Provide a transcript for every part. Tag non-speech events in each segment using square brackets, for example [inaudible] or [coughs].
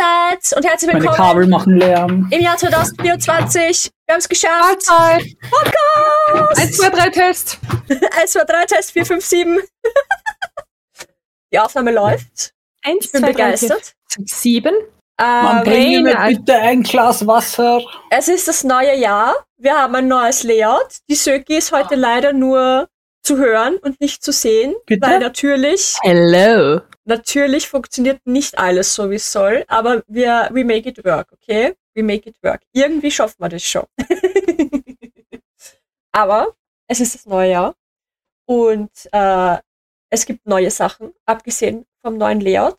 Mahlzeit und herzlich Meine willkommen Kabel machen Lärm. im Jahr 2024. Wir haben es geschafft. Mahlzeit. Podcast! 1, 2, 3 Test. 1, 2, 3, Test 4, 5, 7. Die Aufnahme läuft. 1, Ich bin begeistert. 7. Man Ähm, bringe mir bitte ein Glas Wasser. es ist das neue Jahr. Wir haben ein neues Layout. Die Söki ist heute leider nur zu hören und nicht zu sehen. Bitte? Weil natürlich, Hello. Natürlich funktioniert nicht alles so, wie es soll. Aber wir, we make it work, okay? We make it work. Irgendwie schaffen wir das schon. [laughs] aber es ist das neue Jahr. Und äh, es gibt neue Sachen, abgesehen vom neuen Layout.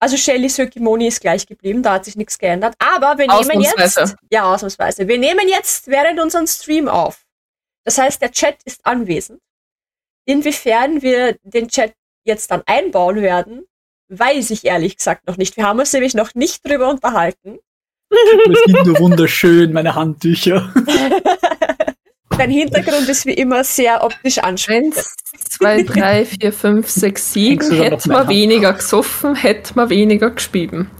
Also Shelly Sökimoni ist gleich geblieben, da hat sich nichts geändert. Aber wir nehmen jetzt. Ja, ausnahmsweise. Wir nehmen jetzt während unserem Stream auf. Das heißt, der Chat ist anwesend. Inwiefern wir den Chat jetzt dann einbauen werden, weiß ich ehrlich gesagt noch nicht. Wir haben uns nämlich noch nicht drüber unterhalten. Das sind nur wunderschön, meine Handtücher. [laughs] Dein Hintergrund ist wie immer sehr optisch ansprechend. 1, 2, 3, 4, 5, 6, 7. Hängst du da noch Hätte man weniger gesoffen, hätte man weniger gespieben.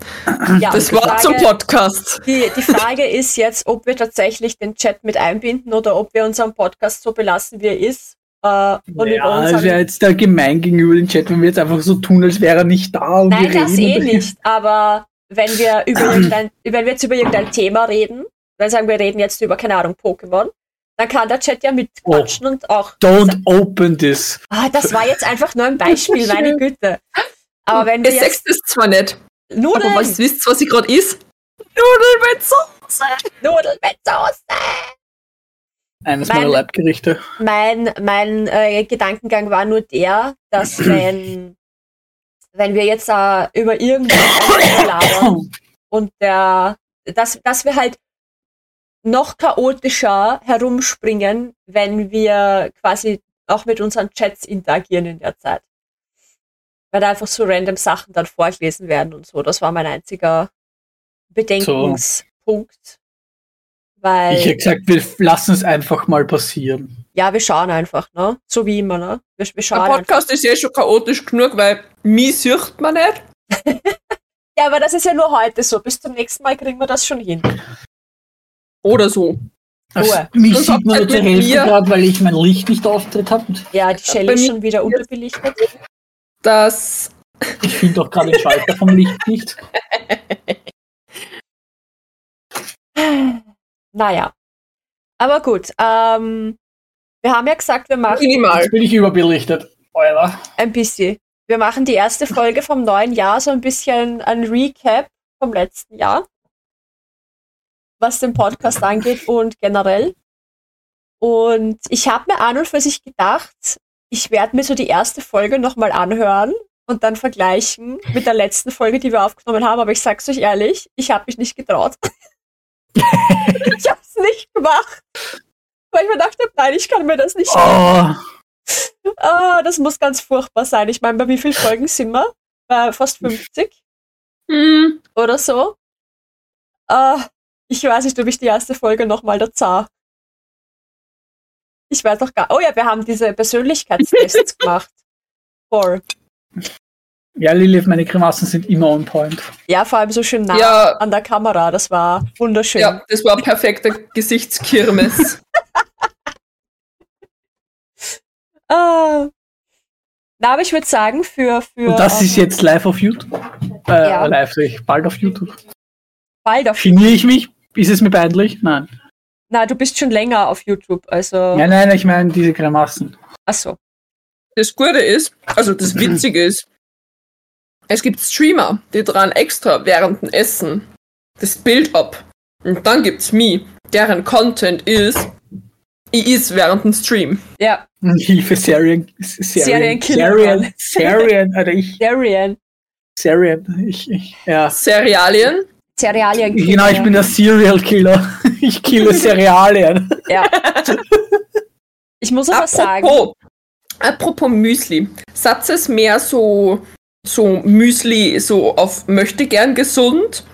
Ja, Das war Frage- zum Podcast. Die, die Frage ist jetzt, ob wir tatsächlich den Chat mit einbinden oder ob wir unseren Podcast so belassen, wie er ist. Äh, und Ja, es wäre jetzt da gemein gegenüber dem Chat, wenn wir jetzt einfach so tun, als wäre er nicht da. Und Nein, wir das eh nicht. Aber wenn wir über irgendein, [clears throat] wenn wir jetzt über irgendein Thema reden, dann sagen wir reden jetzt über, keine Ahnung, Pokémon, dann kann der Chat ja mitquatschen und auch. Don't open this. Ah, das war jetzt einfach nur ein Beispiel, [laughs] meine Güte. Aber wenn wir Ihr jetzt seht es zwar nicht, aber Nudeln, was wisst, was ich gerade ist? Nudeln mit Soße. Nudeln mit Soße. Eines Mein- meiner Leibgerichte. Mein, mein äh, Gedankengang war nur der, dass [clears throat] wenn, wenn wir jetzt äh, über irgendwas labern und der, dass, dass wir halt noch chaotischer herumspringen, wenn wir quasi auch mit unseren Chats interagieren in der Zeit. Weil da einfach so random Sachen dann vorgelesen werden und so. Das war mein einziger Bedenkenspunkt. Weil, Ich hätte gesagt, wir lassen es einfach mal passieren. ja, wir schauen einfach, ne? So wie immer, ne? Wir, wir schauen Der einfach. Podcast ist eh schon chaotisch genug, weil mich sieht man nicht. [laughs] Ja, aber das ist ja nur heute so. Bis zum nächsten Mal kriegen wir das schon hin. Oder so. Also, Ruhe. mich sieht man nur zur Hälfte gerade, weil ich mein Licht nicht auftritt habe. Ja, die Shelley bei ist schon wieder unterbelichtet. Das Ich finde doch gerade den Schalter vom Licht nicht. [laughs] Naja. Aber gut. Ähm, wir haben ja gesagt, wir machen minimal. Jetzt bin ich überbelichtet. Alter. ein bisschen. Wir machen die erste Folge vom neuen Jahr, so ein bisschen ein Recap vom letzten Jahr. Was den Podcast angeht und generell. Und ich habe mir an und für sich gedacht, ich werde mir so die erste Folge nochmal anhören und dann vergleichen mit der letzten Folge, die wir aufgenommen haben. Aber ich sag's euch ehrlich, ich habe mich nicht getraut. [laughs] [laughs] ich habe es nicht gemacht. Weil ich mir dachte, nein, ich kann mir das nicht Oh, Ah, das muss ganz furchtbar sein. Ich meine, bei wie vielen Folgen sind wir? Bei fast 50 Hm, oder so. Ah, ich weiß nicht, ob ich die erste Folge nochmal da zah. Ich weiß doch gar. Oh ja, wir haben diese Persönlichkeitstests [laughs] gemacht. Voll. Ja, Lilith, meine Grimassen sind immer on point. Ja, vor allem so schön nah ja, an der Kamera. Das war wunderschön. ja, das war perfekter Gesichtskirmes. [laughs] Ah. Na, aber ich würde sagen, für, für Und das ist jetzt live auf YouTube. Äh, Ja. live, sag ich, bald auf YouTube. bald auf. Geniere ich mich? Ist es mir peinlich? Nein. Na, du bist schon länger auf YouTube, also. Nein, nein, ich meine diese Grimassen. Achso. Das Gute ist, also das Witzige ist, es gibt Streamer, die dran extra während dem Essen das Bild ab. Und dann gibt's mich, deren Content ist, ich is während dem Stream. Ja, Hilfe, Serien. Serien. Serienkiller. Serien. [laughs] Serien. Alter, ich. Darian. Serien. Ich, ich, ja. Serialien. Cerealien. Genau, ich bin der Serial Killer. [laughs] Ich kille Cerealien. Ja. [laughs] Ich muss aber sagen, Apropos, apropos Müsli. Satz es mehr so, so Müsli so auf möchte gern gesund?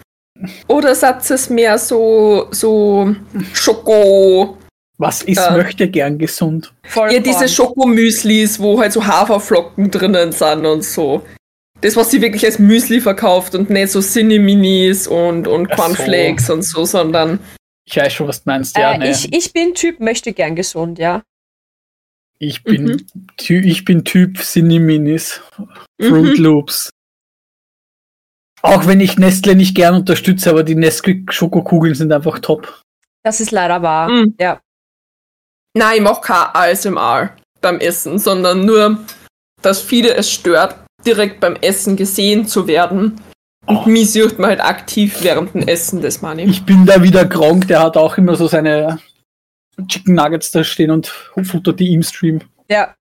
Oder Satz es mehr so, so Schoko, Was ist Ja. möchte gern gesund? Ja, diese Schokomüslis, wo halt so Haferflocken drinnen sind und so. das, was sie wirklich als Müsli verkauft und nicht so Cineminis und, und Ach so. Cornflakes und so, sondern Ich weiß schon, was du meinst. Ja, äh, nee. ich, ich bin Typ, möchte gern gesund, ja. Ich bin, Mhm. ty ich bin Typ Cineminis, Fruit Mhm. Loops. Auch wenn ich Nestle nicht gern unterstütze, aber die Nesquik Schokokugeln sind einfach top. Das ist leider wahr. Mhm. Ja. Nein, ich mache kein ASMR beim Essen, sondern nur, dass viele es stört, direkt beim Essen gesehen zu werden. Und Oh. mich sucht man halt aktiv während dem Essen, das meine ich. Ich bin da wieder Gronk, der hat auch immer so seine Chicken Nuggets da stehen und futtert die im Stream. Ja.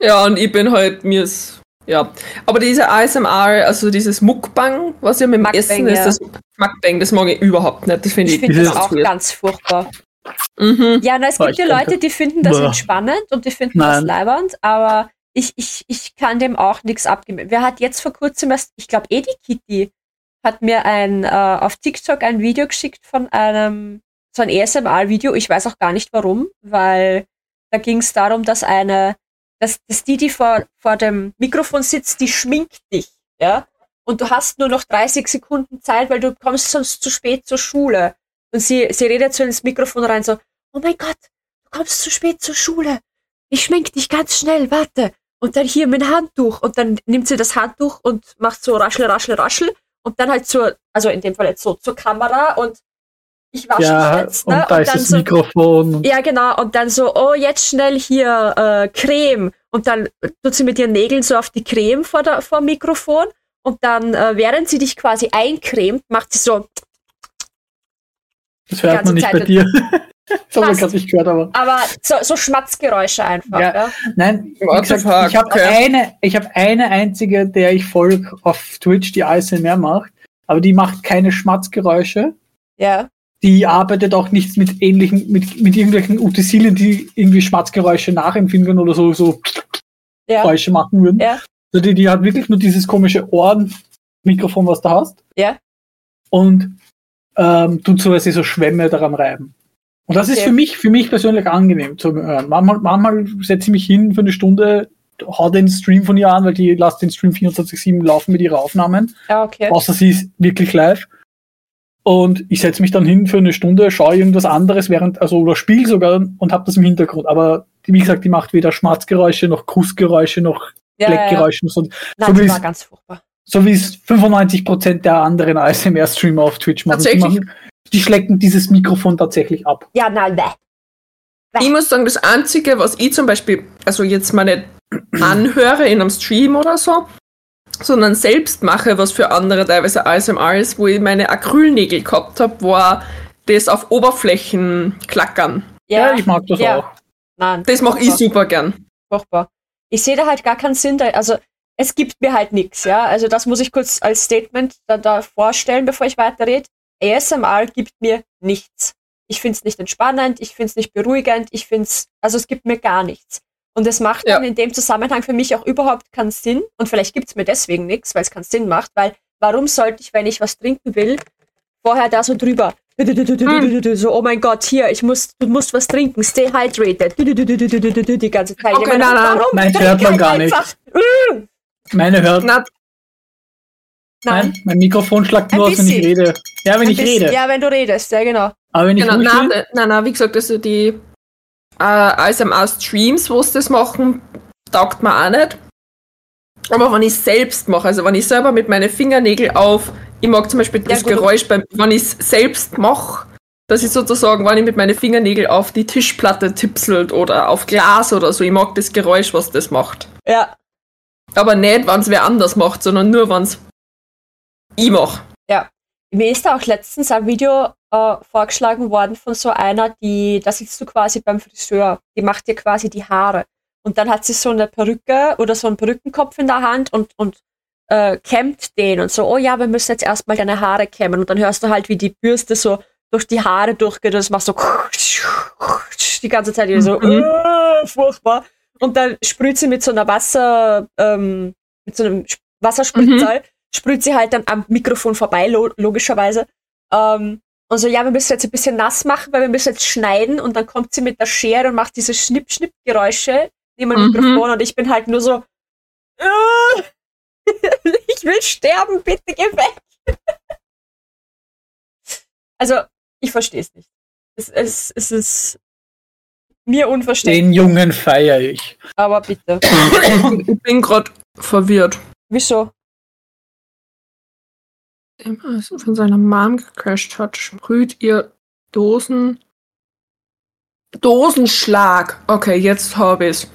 Ja, und ich bin halt, mir ist, ja. Aber diese ASMR, also dieses Mukbang, was ja mit dem Mukbang, Essen ist, ja. das Mukbang, das mag ich überhaupt nicht. Das finde Ich ich, finde das auch ganz furchtbar. Mhm. Ja, na, es gibt ja Leute, die finden das Boah. entspannend und die finden das Nein. leibernd, aber ich, ich, ich kann dem auch nichts abgeben. Wer hat jetzt vor kurzem erst, ich glaube, Edi Kitty hat mir ein, äh, auf TikTok ein Video geschickt von einem, so ein ASMR-Video. Ich weiß auch gar nicht warum, weil da ging es darum, dass eine, dass, dass die, die vor, vor dem Mikrofon sitzt, die schminkt dich, ja. Und du hast nur noch 30 Sekunden Zeit, weil du kommst sonst zu spät zur Schule. Und sie, sie redet so ins Mikrofon rein, so, oh mein Gott, du kommst zu spät zur Schule. Ich schmink dich ganz schnell, warte. Und dann hier dem Handtuch. Und dann nimmt sie das Handtuch und macht so raschel, raschel, raschel. Und dann halt zur, also in dem Fall jetzt so zur Kamera und ich wasche Ja, mich jetzt, und ne? da ist dann das so, Mikrofon. Und ja, genau. Und dann so, oh, jetzt schnell hier äh, Creme. Und dann tut sie mit ihren Nägeln so auf die Creme vor, der, vor dem Mikrofon. Und dann, äh, während sie dich quasi eincremt, macht sie so, das hört ganze man nicht Zeit bei dir. [laughs] das haben wir gerade nicht gehört, aber. aber so, so Schmatzgeräusche einfach. Ja. Ja. Nein, gesagt, ich habe okay. eine, ich habe eine einzige, der ich folge auf Twitch, die ASMR macht, aber die macht keine Schmatzgeräusche. ja. Die arbeitet auch nichts mit ähnlichen, mit, mit irgendwelchen Utensilien, die irgendwie Schmatzgeräusche nachempfinden oder so, so Ja. Geräusche machen würden. Ja. Also die, die hat wirklich nur dieses komische Ohrenmikrofon, was du hast. Ja. Und ähm, tut so, dass sie so Schwämme daran reiben. Und das ist Okay. für mich, für mich persönlich angenehm zu hören. Manchmal, manchmal setze ich mich hin für eine Stunde, hau den Stream von ihr an, weil die lasst den Stream 24-7 laufen mit ihrer Aufnahmen, Ja, okay. außer sie ist wirklich live. Und ich setze mich dann hin für eine Stunde, schaue irgendwas anderes während, also oder spiele sogar und habe das im Hintergrund. Aber die, wie gesagt, die macht weder Schmatzgeräusche noch Kussgeräusche noch Ja, ja, ja. Bleckgeräusche. So, Nein, so die wie war es- ganz furchtbar. so wie es 95% der anderen ASMR-Streamer auf Twitch machen. Die, machen. die schlecken dieses Mikrofon tatsächlich ab. Ja, nein, bäh. Ich muss sagen, das Einzige, was ich zum Beispiel, also jetzt mal nicht anhöre in einem Stream oder so, sondern selbst mache, was für andere teilweise ASMR ist, wo ich meine Acrylnägel gehabt habe, war das auf Oberflächen klackern. Ja, ich mag das ja. auch. Nein, Das mache ich super gern. furchtbar. Ich sehe da halt gar keinen Sinn. Da, also es gibt mir halt nichts, ja. Also das muss ich kurz als Statement da, da vorstellen, bevor ich weiterrede. ASMR gibt mir nichts. Ich finde es nicht entspannend, ich finde es nicht beruhigend, ich finde es, also es gibt mir gar nichts. Und es macht Ja. dann in dem Zusammenhang für mich auch überhaupt keinen Sinn. Und vielleicht gibt es mir deswegen nichts, weil es keinen Sinn macht, weil warum sollte ich, wenn ich was trinken will, vorher da so drüber. So, oh mein Gott, hier, ich muss, du musst was trinken, stay hydrated. Die ganze Zeit. Okay, Ich meine, nein, nein. warum Nein, hört man gar nicht. Meine hört. Na, Nein. Nein, mein Mikrofon schlagt nur aus, wenn ich rede. Ja, wenn Ein ich bisschen- rede. Ja, wenn du redest, ja genau. Aber wenn ich genau, nein, nein, wie gesagt, also die äh, ASMR-Streams, wo sie das machen, taugt mir auch nicht. Aber wenn ich selbst mache, also wenn ich selber mit meinen Fingernägeln auf, ich mag zum Beispiel das gut. Geräusch, beim, wenn ich es selbst mache, dass ich sozusagen, wenn ich mit meinen Fingernägeln auf die Tischplatte tipselt oder auf Glas oder so, ich mag das Geräusch, was das macht. Ja, Aber nicht, wenn es wer anders macht, sondern nur, wenn es ich mache. mir ist da auch letztens ein Video äh, vorgeschlagen worden von so einer, die, da sitzt du quasi beim Friseur, die macht dir quasi die Haare. Und dann hat sie so eine Perücke oder so einen Perückenkopf in der Hand und, und äh, kämmt den und so, oh ja, wir müssen jetzt erstmal deine Haare kämmen. Und dann hörst du halt, wie die Bürste so durch die Haare durchgeht und es macht so [laughs] die ganze Zeit wieder so Mhm. äh, furchtbar. Und dann sprüht sie mit so einer Wasser, ähm, mit so einem Sp- Wasserspritzer, sprüht sie halt dann am Mikrofon vorbei, lo logischerweise. Ähm, und so, ja, wir müssen jetzt ein bisschen nass machen, weil wir müssen jetzt schneiden und dann kommt sie mit der Schere und macht diese Schnipp-Schnipp-Geräusche neben dem Mhm. Mikrofon und ich bin halt nur so, äh, [laughs] ich will sterben, bitte geh weg. [laughs] also, ich verstehe es nicht. Es, es, es ist mir unverständlich. Den Jungen feiere ich. Aber bitte. Ich bin gerade verwirrt. Wieso? Immer als er von seiner Mom gecrashed hat, sprüht ihr Dosen. Dosenschlag. Okay, jetzt habe ich's.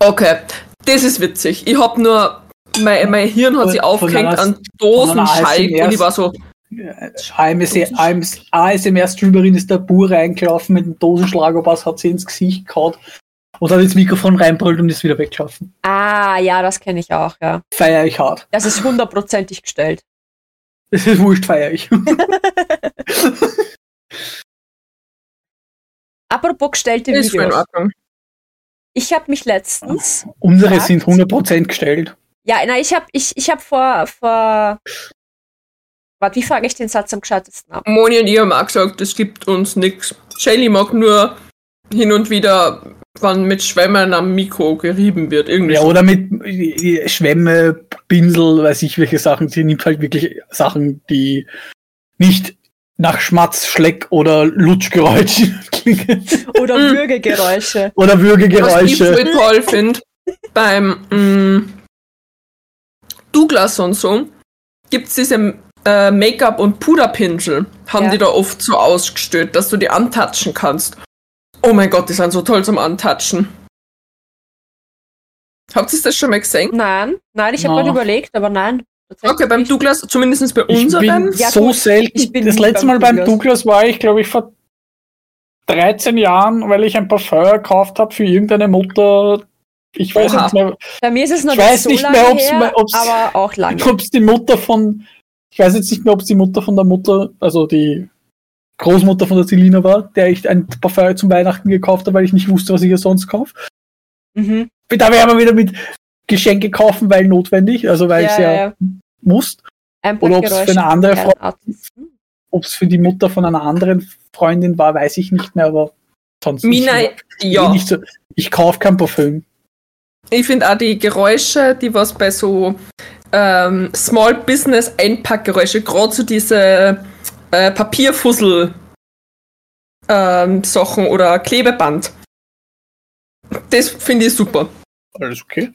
Okay, das ist witzig. Ich hab nur. Mein, mein Hirn hat sich aufgehängt an Dosenschalk und ich war so. ASMR-Streamerin ist der Bur reingelaufen mit dem Dosenschlagerbass, hat sie ins Gesicht gehauen und hat ins Mikrofon reinbrüllt und ist wieder weggelaufen. Ah, ja, das kenne ich auch, ja. Feier ich hart. Das ist hundertprozentig gestellt. Das ist wurscht, feier ich. [laughs] Apropos gestellte Ist voll in Videos. Ordnung. Ich habe mich letztens. Unsere Sagt- sind 100% gestellt. Ja, na, ich habe ich, ich hab vor, vor. Warte, wie frage ich den Satz am gescheitesten ab? Moni und ich haben auch gesagt, es gibt uns nichts. Shelly mag nur hin und wieder, wann mit Schwämmen am Mikro gerieben wird. Irgendwie Ja, so. oder mit äh, Schwämme, Pinsel, weiß ich welche Sachen. Sie nimmt halt wirklich Sachen, die nicht nach Schmatz, Schleck oder Lutschgeräuschen [laughs] klingen. Oder Mm. Würgegeräusche. Oder Was ich Würgegeräusche. toll finde, beim mm, Douglas und so, gibt es diese äh, Make-up- und Puderpinsel. Haben Ja. die da oft so ausgestellt, dass du die antatschen kannst. Oh mein Gott, die sind so toll zum Antatschen. Habt ihr das schon mal gesehen? Nein, nein, ich habe Na. gerade überlegt, aber nein. Okay, beim nicht. Douglas, zumindest bei Ich unserem. bin Ja, so selten. ich bin das letzte beim Mal beim Douglas. Douglas war ich, glaube ich, vor 13 Jahren, weil ich ein Parfum gekauft habe für irgendeine Mutter. Ich weiß Oha. nicht mehr, Bei mir ist es noch Ich nicht weiß so nicht mehr, ob's her, ob's- aber auch lange. [laughs] ob es die Mutter von, ich weiß jetzt nicht mehr, ob es die Mutter von der Mutter, also die Großmutter von der Selina war, der ich ein Parfum zum Weihnachten gekauft habe, weil ich nicht wusste, was ich ihr sonst kaufe. Mhm. Da wäre man wieder mit Geschenke kaufen, weil notwendig, also weil Ja, es ja, ja, muss. Oder ob es für eine andere Frau, ob es für die Mutter von einer anderen Freundin war, weiß ich nicht mehr, aber sonst Mina, ich, ja. nicht so, ich kaufe kein Parfüm. Ich finde auch die Geräusche, die was bei so ähm, Small Business Einpackgeräusche, gerade so diese äh, Papierfussel ähm, Sachen oder Klebeband. Das finde ich super. Alles okay.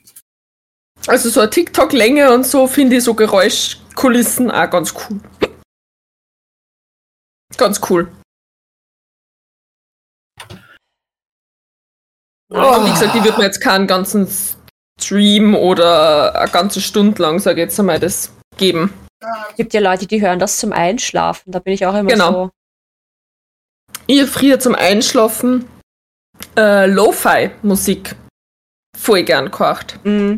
Also so eine TikTok-Länge und so finde ich so Geräuschkulissen auch ganz cool. Ganz cool. Aber wie gesagt, ich würde mir jetzt keinen ganzen Stream oder eine ganze Stunde lang, sage ich jetzt einmal, das geben. Es gibt ja Leute, die hören das zum Einschlafen. Da bin ich auch immer Genau. so. Ich hab früher zum Einschlafen äh, Lo-Fi-Musik voll gern gehört. Mm,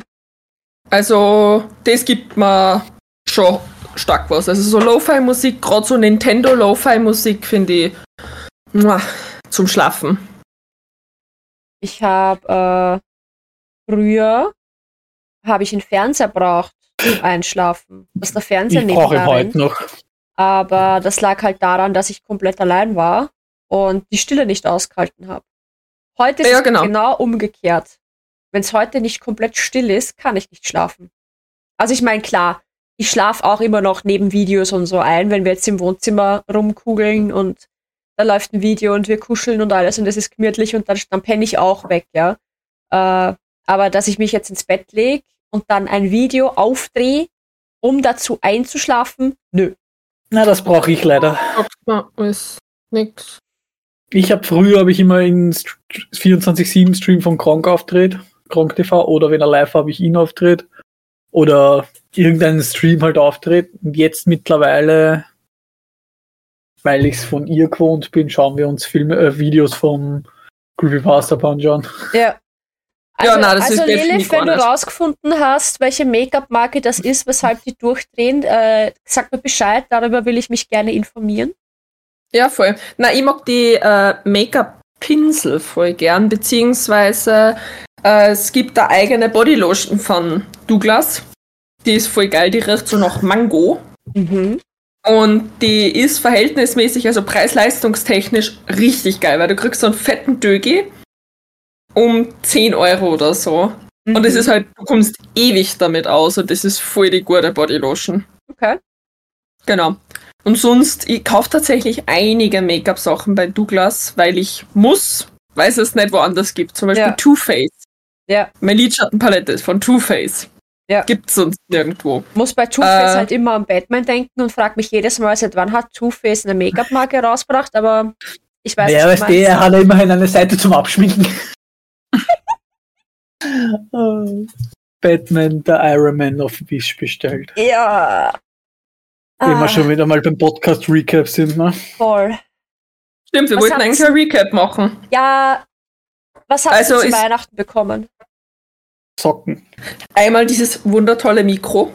Also, das gibt mir schon stark was. Also, so Lo-Fi-Musik, gerade so Nintendo Lo-Fi-Musik, finde ich muah, zum Schlafen. ich habe äh, früher habe ich einen Fernseher braucht zum Einschlafen, dass der Fernseher Ich brauche ihn heute noch. Aber das lag halt daran, dass ich komplett allein war und die Stille nicht ausgehalten habe. Heute ist Ja, es genau. genau umgekehrt. Wenn es heute nicht komplett still ist, kann ich nicht schlafen. Also ich meine, klar, ich schlafe auch immer noch neben Videos und so ein, wenn wir jetzt im Wohnzimmer rumkugeln und da läuft ein Video und wir kuscheln und alles und es ist gemütlich und dann, dann penne ich auch weg, ja. Äh, aber dass ich mich jetzt ins Bett lege und dann ein Video aufdrehe, um dazu einzuschlafen, nö. Na, das brauche ich leider. Nix. Ich habe früher habe ich immer in 24/7 Stream von Kronk auftritt, Kronk TV, oder wenn er live war, habe ich ihn auftritt oder irgendeinen Stream halt auftritt. Und jetzt mittlerweile, weil ich es von ihr gewohnt bin, schauen wir uns Filme, äh, Videos vom Creepypasta Punch an. Ja. Also, Ja, na, das also Lilith, wenn du rausgefunden hast, welche Make-up-Marke das ist, weshalb die durchdrehen, äh, sag mir Bescheid, darüber will ich mich gerne informieren. Ja, voll. Na, ich mag die äh, Make-up-Pinsel voll gern, beziehungsweise äh, es gibt eine eigene Bodylotion von Douglas. Die ist voll geil, die riecht so nach Mango. Mhm. Und die ist verhältnismäßig, also preis-leistungstechnisch richtig geil, weil du kriegst so einen fetten Dögi um 10 Euro oder so. Und es ist halt, du kommst ewig damit aus und das ist voll die gute Bodylotion. Okay. Genau. Und sonst, ich kaufe tatsächlich einige Make-up-Sachen bei Douglas, weil ich muss, weil es es nicht woanders gibt. Zum Beispiel Ja. Too Faced. Ja. Meine Lidschattenpalette ist von Too Faced. Ja. Gibt's sonst nirgendwo. Muss bei Two-Face Äh. halt immer an Batman denken und frag mich jedes Mal, seit wann hat Two-Face eine Make-up-Marke rausgebracht, aber ich weiß ja, was weißt du er hat ja immerhin eine Seite zum Abschminken. Oh. Batman, der Iron Man auf Wish bestellt. Ja. Wenn Ah, wir schon wieder mal beim Podcast Recap sind, ne? voll. Stimmt, wir Was wollten eigentlich ein Recap machen. Ja, was hast Also du zu Weihnachten bekommen? Socken. Einmal dieses wundertolle Mikro.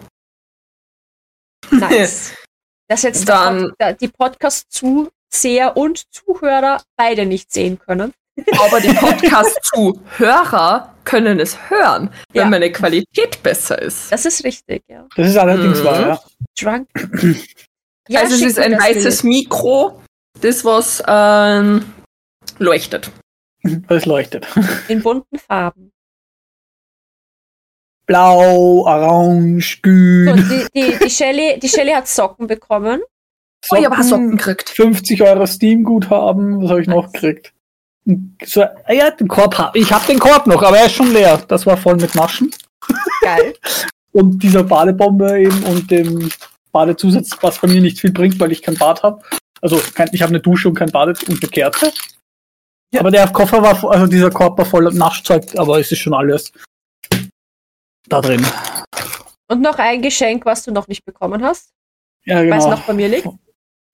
Nice. [laughs] Das jetzt Dann- Pod- die Podcast-Zuseher und Zuhörer beide nicht sehen können. Aber die Podcast-Zuhörer können es hören, wenn Ja. meine Qualität besser ist. Das ist richtig, ja. Das ist allerdings Mhm. wahr, ja. Drunk. [clears throat] also es ist ein weißes Bild. Mikro, das was ähm, leuchtet. Es leuchtet. [laughs] In bunten Farben. Blau, orange, So, grün. die, die, die, Shelly, die Shelly hat Socken bekommen. Oh, ich habe Socken gekriegt. 50 Euro Steam-Guthaben, was habe ich noch gekriegt? So, ah ja, den Korb hab, ich habe den Korb noch, aber er ist schon leer. Das war voll mit Maschen. Geil. [laughs] Und dieser Badebombe eben und dem Badezusatz, was bei mir nicht viel bringt, weil ich kein Bad habe. Also kein, ich habe eine Dusche und kein Bad und eine Kerze. Aber der Koffer war, also dieser Korb war voll Naschzeug, aber es ist schon alles da drin. Und noch ein Geschenk, was du noch nicht bekommen hast, Ja, weil es genau. noch bei mir liegt.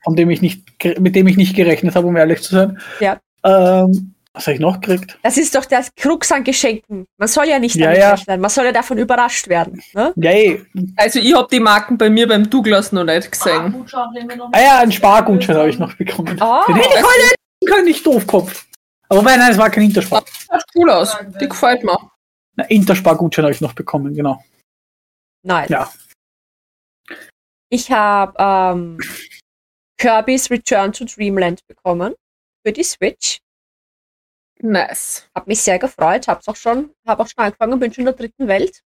Von dem ich nicht, mit dem ich nicht gerechnet habe, um ehrlich zu sein. Ja. Ähm, was habe ich noch gekriegt? Das ist doch der Krux an Geschenken. Man soll ja nicht Ja, damit ja. rechnen. Man soll ja davon überrascht werden. Ne? Ja. Also ich habe die Marken bei mir beim Douglas noch nicht gesehen. Ah ja, einen Spargutschein habe ich noch bekommen. Ah. Den hätte ich heute können, nicht Doofkopf. Aber wobei, nein, es war kein Interspar. Sieht cool aus. Die gefällt mir. Na, Interspar-Gutschein habe ich noch bekommen, genau. Nice. Ja. Ich habe ähm, Kirby's Return to Dreamland bekommen für die Switch. Nice. Hab mich sehr gefreut, hab's auch schon, hab auch schon angefangen, bin schon in der dritten Welt.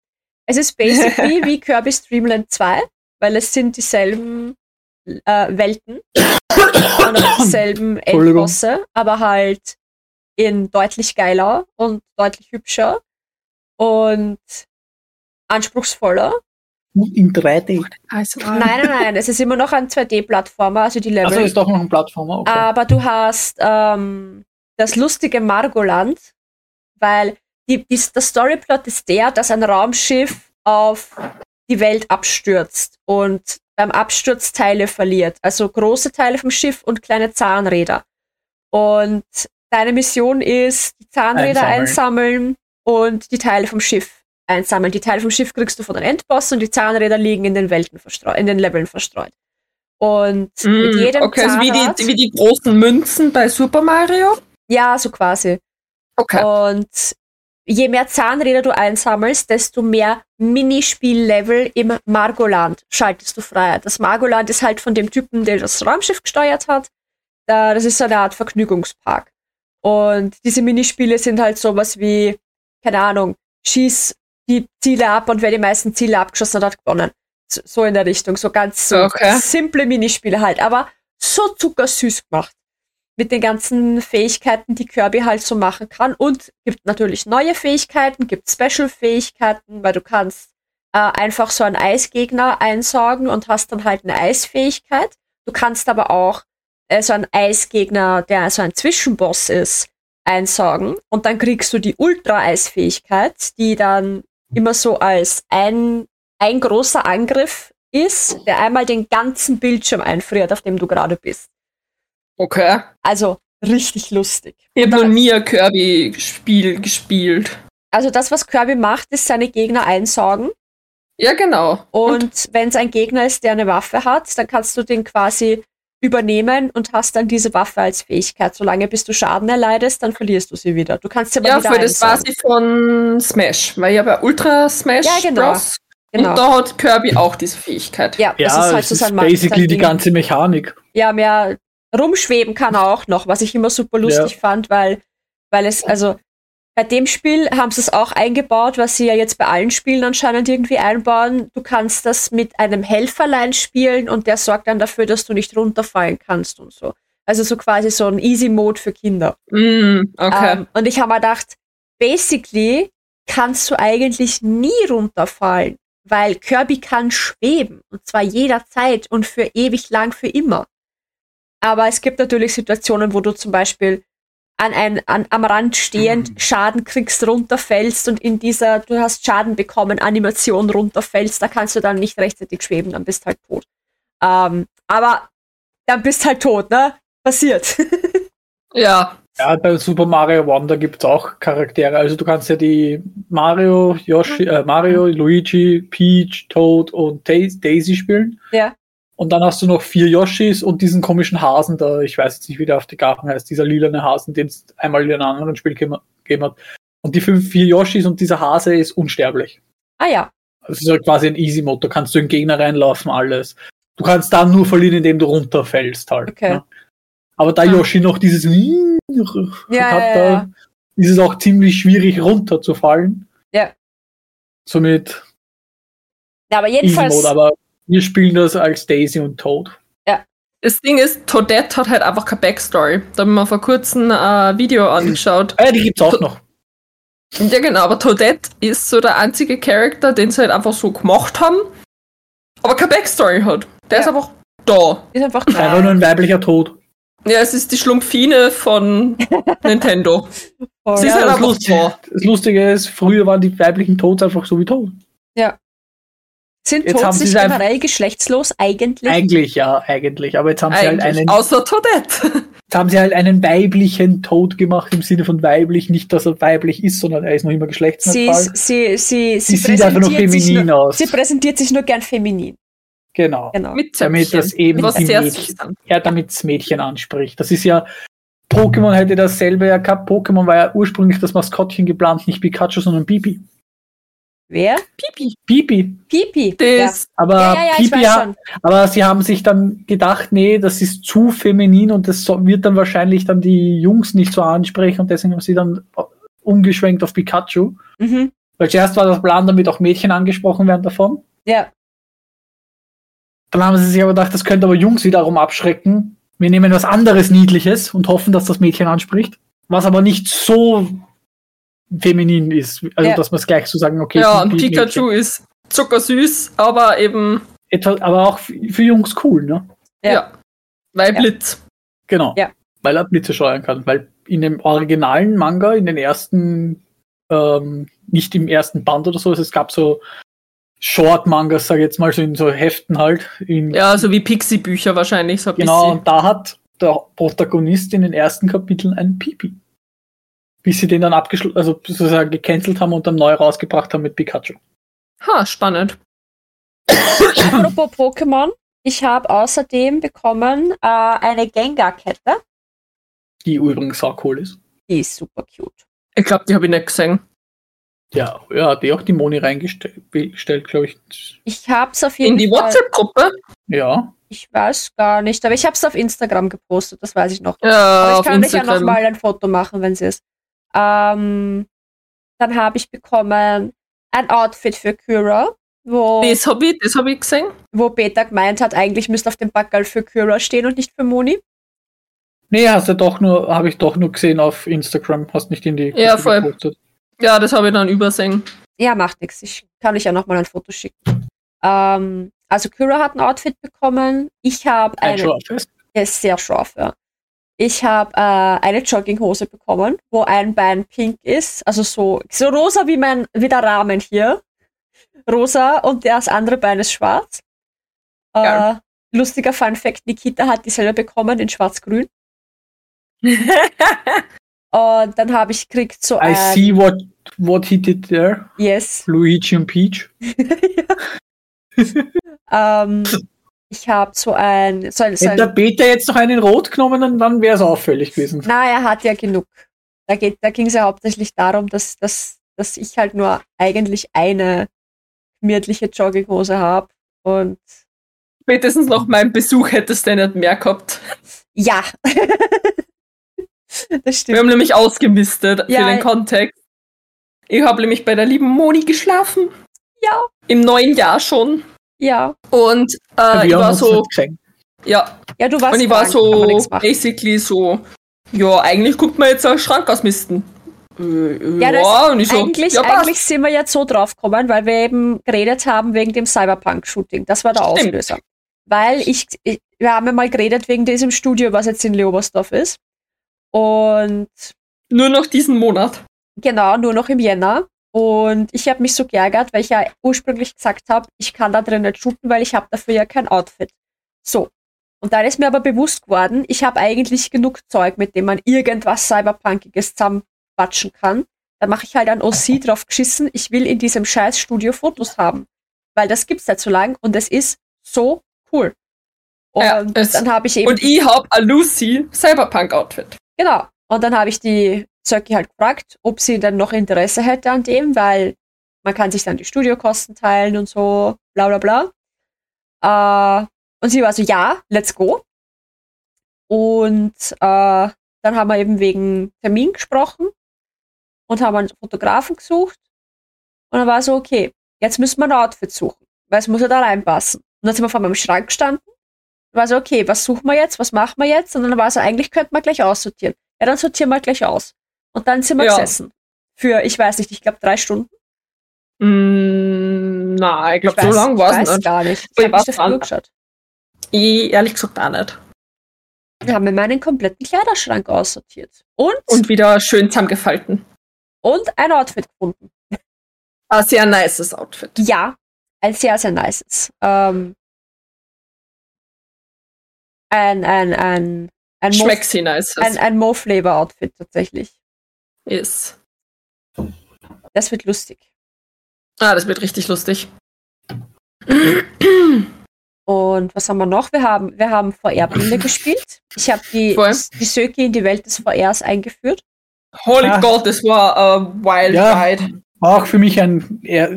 Es ist basically [laughs] wie Kirby's Dreamland 2, weil es sind dieselben äh, Welten und auch dieselben. Endbosse, aber halt in deutlich geiler und deutlich hübscher und anspruchsvoller. In 3D. Also, Nein, nein, nein, es ist immer noch ein 2D-Plattformer, also die Level. Also ist doch noch ein Plattformer. Okay. Aber du hast ähm, das lustige Margoland, weil die, die, der Storyplot ist der, dass ein Raumschiff auf die Welt abstürzt und beim Absturz Teile verliert. Also große Teile vom Schiff und kleine Zahnräder. Und deine Mission ist, die Zahnräder einsammeln, Einsammeln. und die Teile vom Schiff einsammeln. Die Teile vom Schiff kriegst du von den Endbossen und die Zahnräder liegen in den Welten verstreut, in den Leveln verstreut. Und mit Mm, jedem okay, also wie Zahnrad, die, wie die großen Münzen bei Super Mario. ja, so quasi. Okay. Und je mehr Zahnräder du einsammelst, desto mehr Minispiellevel im Margoland schaltest du frei. Das Margoland ist halt von dem Typen, der das Raumschiff gesteuert hat. Da, das ist so eine Art Vergnügungspark. Und diese Minispiele sind halt sowas wie, keine Ahnung, schieß die Ziele ab und wer die meisten Ziele abgeschossen hat, hat gewonnen. So, in der Richtung. So ganz so Okay. simple Minispiele halt. Aber so zuckersüß gemacht mit den ganzen Fähigkeiten, die Kirby halt so machen kann. Und gibt natürlich neue Fähigkeiten, gibt Special-Fähigkeiten, weil du kannst äh, einfach so einen Eisgegner einsaugen und hast dann halt eine Eisfähigkeit. Du kannst aber auch äh, so einen Eisgegner, der so ein Zwischenboss ist, einsaugen. Und dann kriegst du die Ultra-Eisfähigkeit, die dann immer so als ein, ein großer Angriff ist, der einmal den ganzen Bildschirm einfriert, auf dem du gerade bist. Okay. Also richtig lustig. Ich habe Und noch nie ein Kirby-Spiel gespielt. Also das, was Kirby macht, ist seine Gegner einsaugen. Ja, genau. Und wenn es ein Gegner ist, der eine Waffe hat, dann kannst du den quasi übernehmen und hast dann diese Waffe als Fähigkeit. Solange bis du Schaden erleidest, dann verlierst du sie wieder. Du kannst sie aber Ja, wieder voll, das war sie von Smash, weil ich habe ja Ultra Smash Ja, genau. Bros. Genau. Und da hat Kirby auch diese Fähigkeit. Ja, das ja, ist halt so ist sein basically die ganze Mechanik. Ja, mehr rumschweben kann er auch noch, was ich immer super lustig fand, weil, weil es, also, bei dem Spiel haben sie es auch eingebaut, was sie ja jetzt bei allen Spielen anscheinend irgendwie einbauen. Du kannst das mit einem Helferlein spielen und der sorgt dann dafür, dass du nicht runterfallen kannst und so. Also so quasi so ein Easy Mode für Kinder. Mm, okay. Ähm, und ich habe mir gedacht, basically kannst du eigentlich nie runterfallen, weil Kirby kann schweben und zwar jederzeit und für ewig lang, für immer. Aber es gibt natürlich Situationen, wo du zum Beispiel an ein, an, am Rand stehend Schaden kriegst, runterfällst und in dieser, du hast Schaden bekommen, Animation runterfällst, da kannst du dann nicht rechtzeitig schweben, dann bist halt tot. Ähm, aber dann bist halt tot, ne? Passiert. [laughs] ja. Ja, bei Super Mario Wonder gibt es auch Charaktere. Also du kannst ja die Mario, Yoshi, äh, Mario, Luigi, Peach, Toad und Daisy spielen. Ja. Und dann hast du noch vier Yoshis und diesen komischen Hasen da, ich weiß jetzt nicht, wie der auf die Garten heißt, dieser lilane Hasen, den es einmal in einem anderen Spiel gegeben hat. Und die fünf, vier Yoshis und dieser Hase ist unsterblich. Ah ja. Das ist halt quasi ein Easy Mode. Da kannst du in Gegner reinlaufen, alles. Du kannst dann nur verlieren, indem du runterfällst halt. Okay. Ne? Aber da Yoshi noch dieses Ja, hat, ja, da ja. ist es auch ziemlich schwierig runterzufallen. Ja. Somit Ja, aber Easy jedenfalls. Mode. Aber wir spielen das als Daisy und Toad. Das Ding ist, Toadette hat halt einfach keine Backstory. Da haben wir vor kurzem ein Video angeschaut. Ah, ja, die gibt's auch noch. Ja, genau, aber Toadette ist so der einzige Charakter, den sie halt einfach so gemacht haben, aber keine Backstory hat. Der Ja. ist einfach da. ist einfach Einfach nur da. ein weiblicher Tod. Ja, es ist die Schlumpfine von [laughs] Nintendo. Voll. Sie ist Ja, halt das, einfach Lustige, da. das Lustige ist, früher waren die weiblichen Toads einfach so wie Toad. Sind Jetzt sie nicht generell geschlechtslos eigentlich? Eigentlich ja, eigentlich. Aber jetzt haben sie halt Eigentlich. einen, Außer Toadette. [laughs] jetzt haben sie halt einen weiblichen Tod gemacht im Sinne von weiblich, nicht dass er weiblich ist, sondern er ist noch immer Sie, geschlechtsneutral. ist, sie, sie, Sie sie, sieht einfach nur präsentiert sich feminin nur, aus. Sie präsentiert sich nur gern feminin. Genau. Genau. Mit Damit das eben was Mädchen-. Ja, damit's Mädchen anspricht. Das ist ja, Pokémon hätte dasselbe ja gehabt. Pokémon war ja ursprünglich das Maskottchen geplant, nicht Pikachu, sondern Pipi. Wer? Pipi. Pipi. Pipi. Das, Aber ja, ja, ja, ich Pipi schon. aber sie haben sich dann gedacht, nee, das ist zu feminin und das wird dann wahrscheinlich dann die Jungs nicht so ansprechen und deswegen haben sie dann umgeschwenkt auf Pikachu. Mhm. Weil zuerst war das Plan, damit auch Mädchen angesprochen werden davon. Ja. Dann haben sie sich aber gedacht, das könnte aber Jungs wiederum abschrecken. Wir nehmen was anderes Niedliches und hoffen, dass das Mädchen anspricht. Was aber nicht so feminin ist. Also, Ja. dass man es gleich so sagen, okay. ja, und Pikachu ist zuckersüß, aber eben, Mädchen. Etwas, aber auch für Jungs cool, ne? Ja. ja, weil Ja. Blitz. Genau. Ja. Weil er Blitze steuern kann. Weil in dem originalen Manga, in den ersten, ähm, nicht im ersten Band oder so, es gab so Short-Mangas, sag ich jetzt mal, so in so Heften halt. In, Ja, so wie Pixie-Bücher wahrscheinlich, so ein genau, bisschen. und da hat der Protagonist in den ersten Kapiteln einen Pipi. Bis sie den dann abgeschlossen, also sozusagen gecancelt haben und dann neu rausgebracht haben mit Pikachu. Ha, spannend. Apropos Pokémon. Ich habe außerdem bekommen äh, eine Gengar-Kette. Die übrigens auch cool ist. Die ist super cute. Ich glaube, die habe ich nicht gesehen. Ja, ja, die auch die Moni reingestellt, glaube ich. Ich habe es auf jeden In die Fall. WhatsApp-Gruppe? Ja. Ich weiß gar nicht, aber ich habe es auf Instagram gepostet, das weiß ich noch. Ja, Aber ich auf kann euch ja noch Instagram. mal ein Foto machen, wenn sie ist. Ähm, dann habe ich bekommen ein Outfit für Kyra, wo, Das habe ich, das hab ich gesehen. wo Peter gemeint hat, eigentlich müsste auf dem Backerl für Kyra stehen und nicht für Moni. Nee, hast du doch nur, habe ich doch nur gesehen auf Instagram, hast nicht in die Ja, Gruppe voll. gepostet. Ja, das habe ich dann übersehen. Ja, macht nichts. Ich kann euch ja noch mal ein Foto schicken. Ähm, also Kyra hat ein Outfit bekommen. Ich habe Ein eine Shortfest. Der ist sehr scharf, ja. Ich habe äh, eine Jogginghose bekommen, wo ein Bein pink ist, also so, so rosa wie mein wie der Rahmen hier. Rosa und das andere Bein ist schwarz. Äh, Geil. lustiger Fun Fact, Nikita hat dieselbe bekommen in schwarz-grün. [laughs] Und dann habe ich gekriegt so I ein see what, what he did there. Yes. Luigi und Peach. [laughs] Ähm, [laughs] ich habe so ein so ein, so Hätte der Peter jetzt noch einen Rot genommen, dann- dann wäre es auffällig gewesen. Na, er hat ja genug. Da, geht, da ging es ja hauptsächlich darum, dass, dass, dass ich halt nur eigentlich eine gemütliche Jogginghose habe. Und Spätestens nach meinem Besuch hättest du nicht mehr gehabt. ja. [laughs] das Wir stimmt. haben nämlich ausgemistet Ja, für den Kontext. Ich habe nämlich bei der lieben Moni geschlafen. Ja. Im neuen Jahr schon. Ja. Und äh, ich war so, ja, Ja, du warst und ich war krank, so basically so, ja, eigentlich guckt man jetzt einen Schrank ausmisten. Äh, Ja, das ja, und ich so, eigentlich, ja, passt. eigentlich sind wir jetzt so drauf gekommen, weil wir eben geredet haben wegen dem Cyberpunk-Shooting. Das war der Stimmt. Auslöser. Weil ich, ich, wir haben ja mal geredet wegen diesem Studio, was jetzt in Leobersdorf ist. Und Nur noch diesen Monat. genau, nur noch im Jänner. Und ich habe mich so geärgert, weil ich ja ursprünglich gesagt habe, ich kann da drin nicht shooten, weil ich habe dafür ja kein Outfit. So. Und dann ist mir aber bewusst geworden, ich habe eigentlich genug Zeug, mit dem man irgendwas Cyberpunkiges zusammenquatschen kann. Dann mache ich halt ein OC drauf geschissen, ich will in diesem scheiß Studio Fotos haben. Weil das gibt's nicht so lang und es ist so cool. Und Ja, dann habe ich eben Und ich hab ein Lucy Cyberpunk-Outfit. Genau. Und dann habe ich die Zöcki halt gefragt, ob sie dann noch Interesse hätte an dem, weil man kann sich dann die Studiokosten teilen und so, bla bla bla. Äh, und sie war so, ja, let's go. Und äh, dann haben wir eben wegen Termin gesprochen und haben einen Fotografen gesucht. Und dann war so, okay, jetzt müssen wir ein Outfit suchen, weil es muss ja da reinpassen. Und dann sind wir vor meinem Schrank gestanden war so, okay, was suchen wir jetzt, was machen wir jetzt? Und dann war so, eigentlich könnte man gleich aussortieren. Ja, dann sortieren wir gleich aus. Und dann sind wir Ja. gesessen. Für, ich weiß nicht, ich glaube drei Stunden. Mm, na, ich glaube, so weiß, lang war ich es weiß nicht. gar nicht. Ich Ich habe dran. geschaut. Ich, ehrlich gesagt auch nicht. Wir haben mir meinen kompletten Kleiderschrank aussortiert. Und, Und wieder schön zusammengefalten. und ein Outfit gefunden. Ein sehr nices Outfit. Ja, ein sehr, sehr nices. Ähm, ein, ein, ein, ein, Schmeckt sie nice. ein, ein Mo-Flavor-Outfit tatsächlich. Ist. Das wird lustig. Ah, das wird richtig lustig. Und was haben wir noch? Wir haben, wir haben VR-Brille [laughs] gespielt. Ich habe die, Voll. die Söki in die Welt des VRs eingeführt. Holy Ah. God, das war a wild Ja. ride. War auch für mich ein,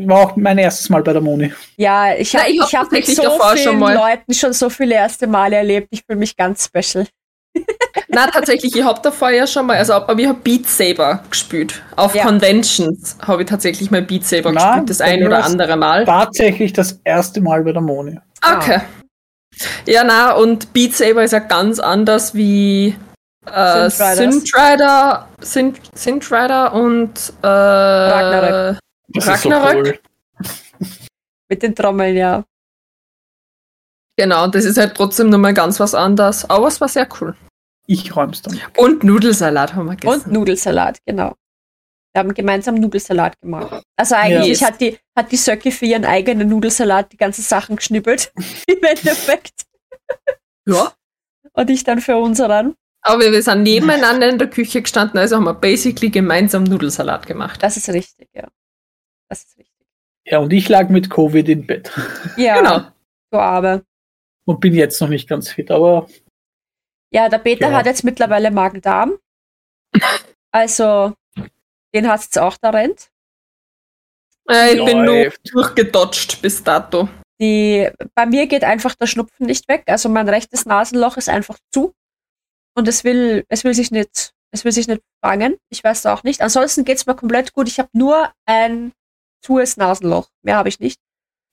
war auch mein erstes Mal bei der Moni. Ja, ich habe ich hab mit so vielen schon mal- Leuten schon so viele erste Male erlebt. Ich fühle mich ganz special. [laughs] Na, tatsächlich, ich hab davor ja schon mal, also aber ich hab Beat Saber gespielt. Auf Ja. Conventions habe ich tatsächlich mal Beat Saber Na, gespielt, das ein oder andere Mal. Tatsächlich das erste Mal bei der Moni. Okay. Ja, na, und Beat Saber ist ja ganz anders wie äh, Synth Riders. Synth Rider, Synth, Synth Rider und äh, Ragnarök. Das Ragnarök? ist so cool. [laughs] Mit den Trommeln, ja. Genau, das ist halt trotzdem nochmal ganz was anderes. Aber es war sehr cool. Ich räum's dann. Und Nudelsalat haben wir Und gegessen. Nudelsalat, genau. Wir haben gemeinsam Nudelsalat gemacht. Also eigentlich Ja. hat die, hat die Söcki für ihren eigenen Nudelsalat die ganzen Sachen geschnippelt. [laughs] Im Endeffekt. ja. Und ich dann für unseren. Aber wir sind nebeneinander in der Küche gestanden, also haben wir basically gemeinsam Nudelsalat gemacht. Das ist richtig, ja. Das ist richtig. Ja, und ich lag mit Covid im Bett Ja, Genau. du Arme. und bin jetzt noch nicht ganz fit, aber Ja, der Peter Ja. hat jetzt mittlerweile Magen-Darm. Also, den hat's jetzt auch da rennt. Äh, ich bin nur durchgedodged bis dato. Die, bei mir geht einfach der Schnupfen nicht weg. Also mein rechtes Nasenloch ist einfach zu. Und es will, es will sich nicht, es will sich nicht fangen. Ich weiß auch nicht. Ansonsten geht's mir komplett gut. Ich habe nur ein zues Nasenloch. Mehr habe ich nicht.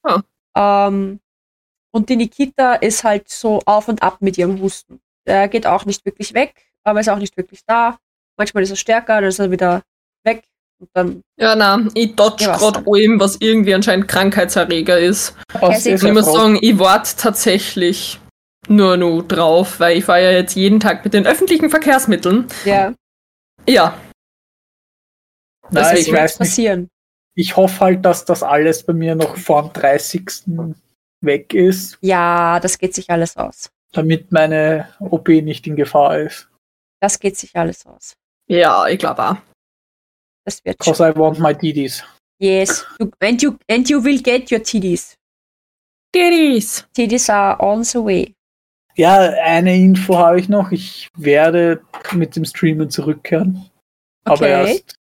Ah. Ähm, und die Nikita ist halt so auf und ab mit ihrem Husten. Der geht auch nicht wirklich weg, aber ist auch nicht wirklich da. Manchmal ist er stärker, dann ist er wieder weg. Und dann, Ja, na, ich dodge Ja, gerade allem, was irgendwie anscheinend Krankheitserreger ist. Und ich muss sagen, ich warte tatsächlich nur noch drauf, weil ich fahre ja jetzt jeden Tag mit den öffentlichen Verkehrsmitteln. ja, Ja, Nein, das ich ist wird weiß nicht. passieren. Ich hoffe halt, dass das alles bei mir noch vor dem 30. weg ist, Ja, das geht sich alles aus. Damit meine OP nicht in Gefahr ist. Das geht sich alles aus. ja, ich glaube auch. Das wird schon. Because I want my DDs. Yes. You, and, you, and you will get your TDs. Titties. TDs are on the way. Ja, eine Info habe ich noch. Ich werde mit dem Streamen zurückkehren. Aber Okay. erst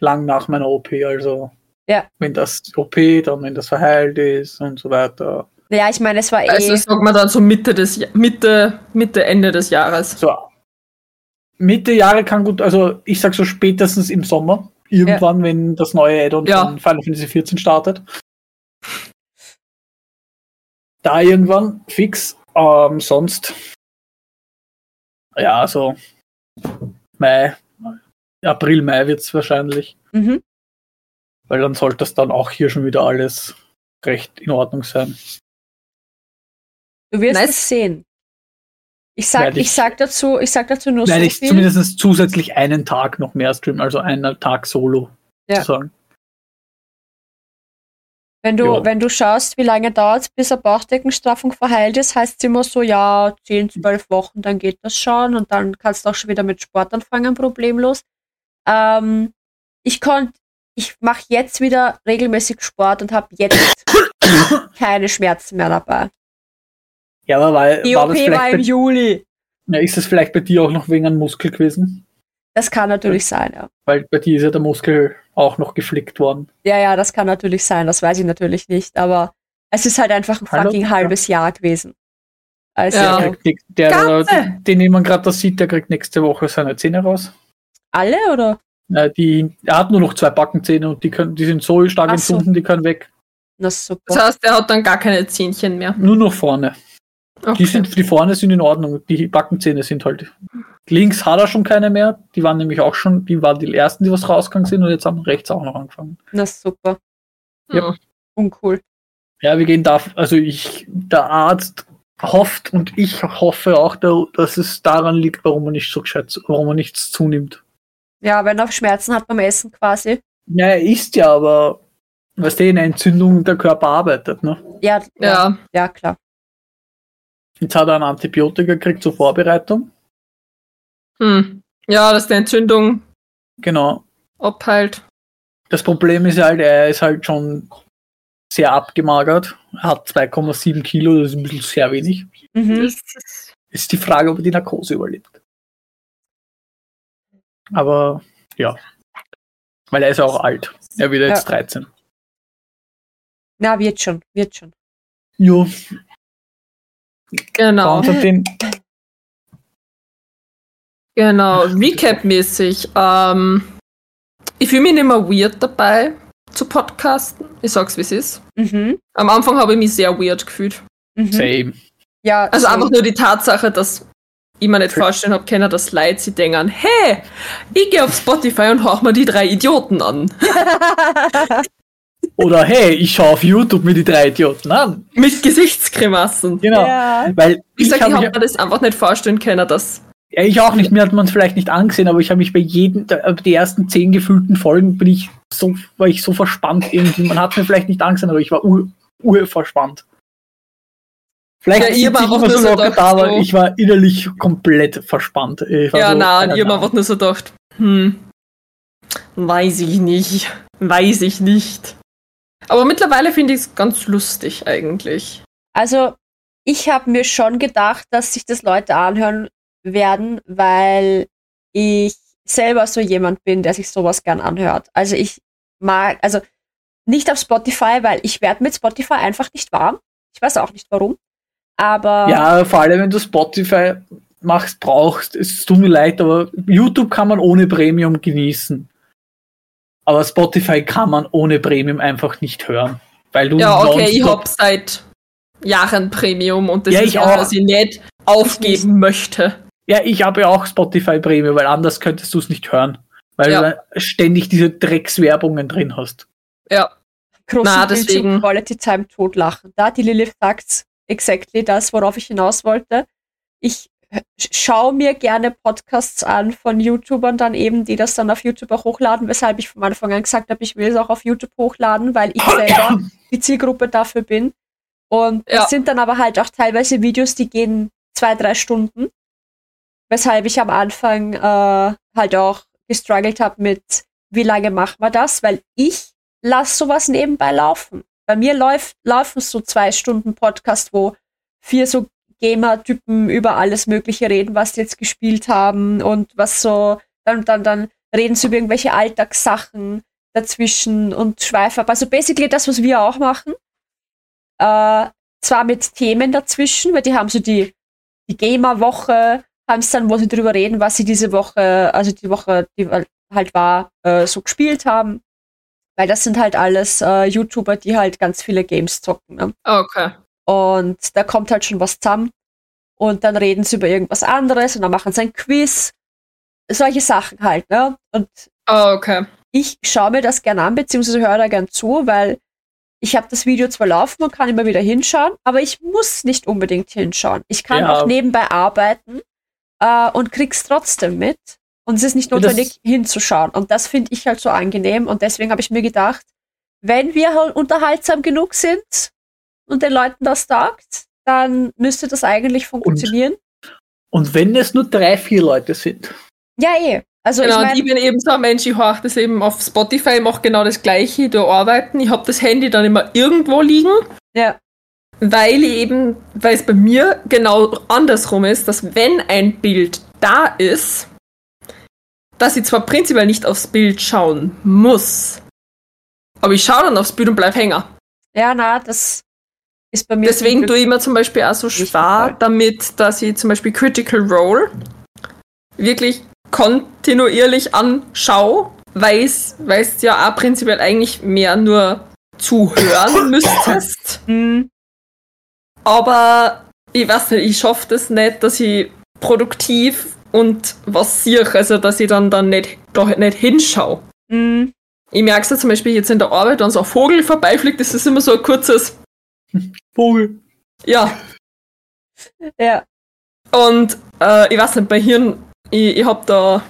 lang nach meiner OP. Also, Ja. wenn das OP, dann wenn das verheilt ist und so weiter. Ja, ich meine, es war eh. Also sagt man dann so Mitte des Ja- Mitte, Mitte, Ende des Jahres. So. Mitte Jahre kann gut, also ich sag so spätestens im Sommer. Irgendwann, wenn das neue Add-on Ja. von Final Fantasy 14 startet. Da irgendwann fix. Ähm, sonst. Ja, so Mai, April, Mai wird es wahrscheinlich. Mhm. Weil dann sollte das dann auch hier schon wieder alles recht in Ordnung sein. Du wirst Nice. es sehen. Ich sag, ich, ich- sag dazu, ich sag dazu nur Nein, so ich viel. zumindest zusätzlich einen Tag noch mehr streamen, also einen Tag solo. Ja. Sozusagen. Wenn du, Ja. wenn du schaust, wie lange dauert bis eine Bauchdeckenstraffung verheilt ist, heißt es immer so, ja, 10, 12 Wochen, dann geht das schon und dann kannst du auch schon wieder mit Sport anfangen, problemlos. Ähm, ich konnte, ich mache jetzt wieder regelmäßig Sport und habe jetzt [coughs] keine Schmerzen mehr dabei. Ja, aber weil, Die war OP das war, im bei, Juli. ja, ist das vielleicht bei dir auch noch wegen einem Muskel gewesen? Das kann natürlich sein, ja. Weil bei dir ist ja der Muskel auch noch geflickt worden. Ja, ja, das kann natürlich sein, das weiß ich natürlich nicht, aber es ist halt einfach ein Hallo? fucking Ja. halbes Jahr gewesen. Also, Ja. Der der, der, den jemand gerade das sieht, der kriegt nächste Woche seine Zähne raus. alle oder? Äh, die, er hat nur noch zwei Backenzähne und die, können, die sind so stark Ach so. die können weg. Na super. Das heißt, er hat dann gar keine Zähnchen mehr. Nur noch vorne. Okay. Die, sind, die vorne sind in Ordnung. Die Backenzähne sind halt. Links hat er schon keine mehr. Die waren nämlich auch schon, die waren die ersten, die was rausgegangen sind und jetzt haben rechts auch noch angefangen. Na super. Ja. Uncool. Ja, wir gehen da, also ich, der Arzt hofft und ich hoffe auch, da- dass es daran liegt, warum er nicht so gescheit, warum er nichts zunimmt. Ja, wenn er Schmerzen hat beim Essen quasi. Ja, er isst ja, aber was der eine Entzündung der Körper arbeitet, ne? Ja, Ja. ja klar. Jetzt hat er ein Antibiotika gekriegt zur Vorbereitung. Hm. Ja, dass die Entzündung Genau. abheilt. Das Problem ist halt, er ist halt schon sehr abgemagert. Er hat 2,7 Kilo, das ist ein bisschen sehr wenig. Mhm. Ist- die Frage, ob er die Narkose überlebt. Aber ja. Weil er ist auch alt. Er wird jetzt Ja. 13. Na, wird schon, wird schon. Jo, Genau. Genau, Recap-mäßig. Ähm, ich fühle mich nicht mehr weird dabei zu podcasten. Ich sag's, wie es ist. Mhm. Am Anfang habe ich mich sehr weird gefühlt. Mhm. same. Ja, Also so. einfach nur die Tatsache, dass ich mir nicht vorstellen habe, können das Leute sie denken, hey, ich gehe auf Spotify und hauch mir die drei Idioten an. [laughs] Oder hey, ich schaue auf YouTube mir die drei Idioten an. Mit Gesichtsgrimassen. Genau. Ja. Weil Ich ich sag, ich habe mir das einfach nicht vorstellen können, dass. ja, ich auch nicht, mir hat man es vielleicht nicht angesehen, aber ich habe mich bei jedem, der- die ersten zehn gefühlten Folgen bin ich so, war ich so verspannt irgendwie. Man hat es mir vielleicht nicht angesehen, aber ich war ur, urverspannt. Vielleicht Ja, sitze war ich auch immer nur so locker gedacht, da, aber so- ich war innerlich komplett verspannt. Ich war Ja, so, habe mir na. einfach nur so gedacht, hm, weiß ich nicht. Weiß ich nicht. Aber mittlerweile finde ich es ganz lustig eigentlich. Also, ich habe mir schon gedacht, dass sich das Leute anhören werden, weil ich selber so jemand bin, der sich sowas gern anhört. Also ich mag, also nicht auf Spotify, weil ich werde mit Spotify einfach nicht warm. Ich weiß auch nicht warum. Aber Ja, vor allem, wenn du Spotify machst, brauchst, es tut mir leid, aber YouTube kann man ohne Premium genießen. Aber Spotify kann man ohne Premium einfach nicht hören. Weil du Ja, okay, ich hab seit Jahren Premium und das Ja, ist auch. was ich nicht aufgeben möchte. Ja, ich habe ja auch Spotify Premium, weil anders könntest du es nicht hören. Weil Ja. du ständig diese Dreckswerbungen drin hast. Ja, großen Na, Bildschirm, deswegen- Quality Time totlachen. Da die Lilith sagt exactly das, worauf ich hinaus wollte. Ich schaue mir gerne Podcasts an von YouTubern dann eben, die das dann auf YouTube auch hochladen, weshalb ich von Anfang an gesagt habe, ich will es auch auf YouTube hochladen, weil ich selber die Zielgruppe dafür bin. Und Ja. es sind dann aber halt auch teilweise Videos, die gehen zwei, drei Stunden. Weshalb ich am Anfang äh, halt auch gestruggelt habe mit, wie lange machen wir das? Weil ich lasse sowas nebenbei laufen. Bei mir läuft, laufen so zwei Stunden Podcast, wo vier so Gamer-Typen über alles Mögliche reden, was die jetzt gespielt haben und was so, dann, dann, dann reden sie über irgendwelche Alltagssachen dazwischen und schweifen ab. Also basically das, was wir auch machen. Äh, zwar mit Themen dazwischen, weil die haben so die, die Gamer-Woche, haben es dann, wo sie drüber reden, was sie diese Woche, also die Woche, die, halt war, äh, so gespielt haben. Weil das sind halt alles äh, YouTuber, die halt ganz viele Games zocken. Ne? Okay. Und da kommt halt schon was zusammen. Und dann reden sie über irgendwas anderes und dann machen sie ein Quiz. Solche Sachen halt, ne? Und Oh, okay. ich schaue mir das gerne an, beziehungsweise höre da gern zu, weil ich habe das Video zwar laufen und kann immer wieder hinschauen, aber ich muss nicht unbedingt hinschauen. Ich kann Ja. auch nebenbei arbeiten äh, und krieg's trotzdem mit. Und es ist nicht Ja, das- notwendig hinzuschauen. Und das finde ich halt so angenehm. Und deswegen habe ich mir gedacht, wenn wir halt unterhaltsam genug sind und den Leuten das taugt, dann müsste das eigentlich funktionieren. Und wenn es nur drei, vier Leute sind. Ja, eh. Also Genau, ich und meine, ich bin eben so ein Mensch, ich horche das eben auf Spotify, mache genau das gleiche, da arbeiten. Ich habe das Handy dann immer irgendwo liegen, ja, weil ich eben, weil es bei mir genau andersrum ist, dass wenn ein Bild da ist, dass ich zwar prinzipiell nicht aufs Bild schauen muss, aber ich schaue dann aufs Bild und bleib hängen. ja, na, das ist bei mir. Deswegen tue ich mir zum Beispiel auch so schwer damit, dass ich zum Beispiel Critical Role wirklich kontinuierlich anschaue, weil es ja auch prinzipiell eigentlich mehr nur zuhören [coughs] müsstest. Hm, Aber ich weiß nicht, ich schaffe das nicht, dass ich produktiv und was sehe, also dass ich dann, dann nicht, da nicht hinschaue. hm, Ich merke es ja zum Beispiel jetzt in der Arbeit, wenn so ein Vogel vorbeifliegt, das ist immer so ein kurzes [laughs] Vogel. Ja. ja. Und äh, ich weiß nicht, bei Hirn, ich, ich habe da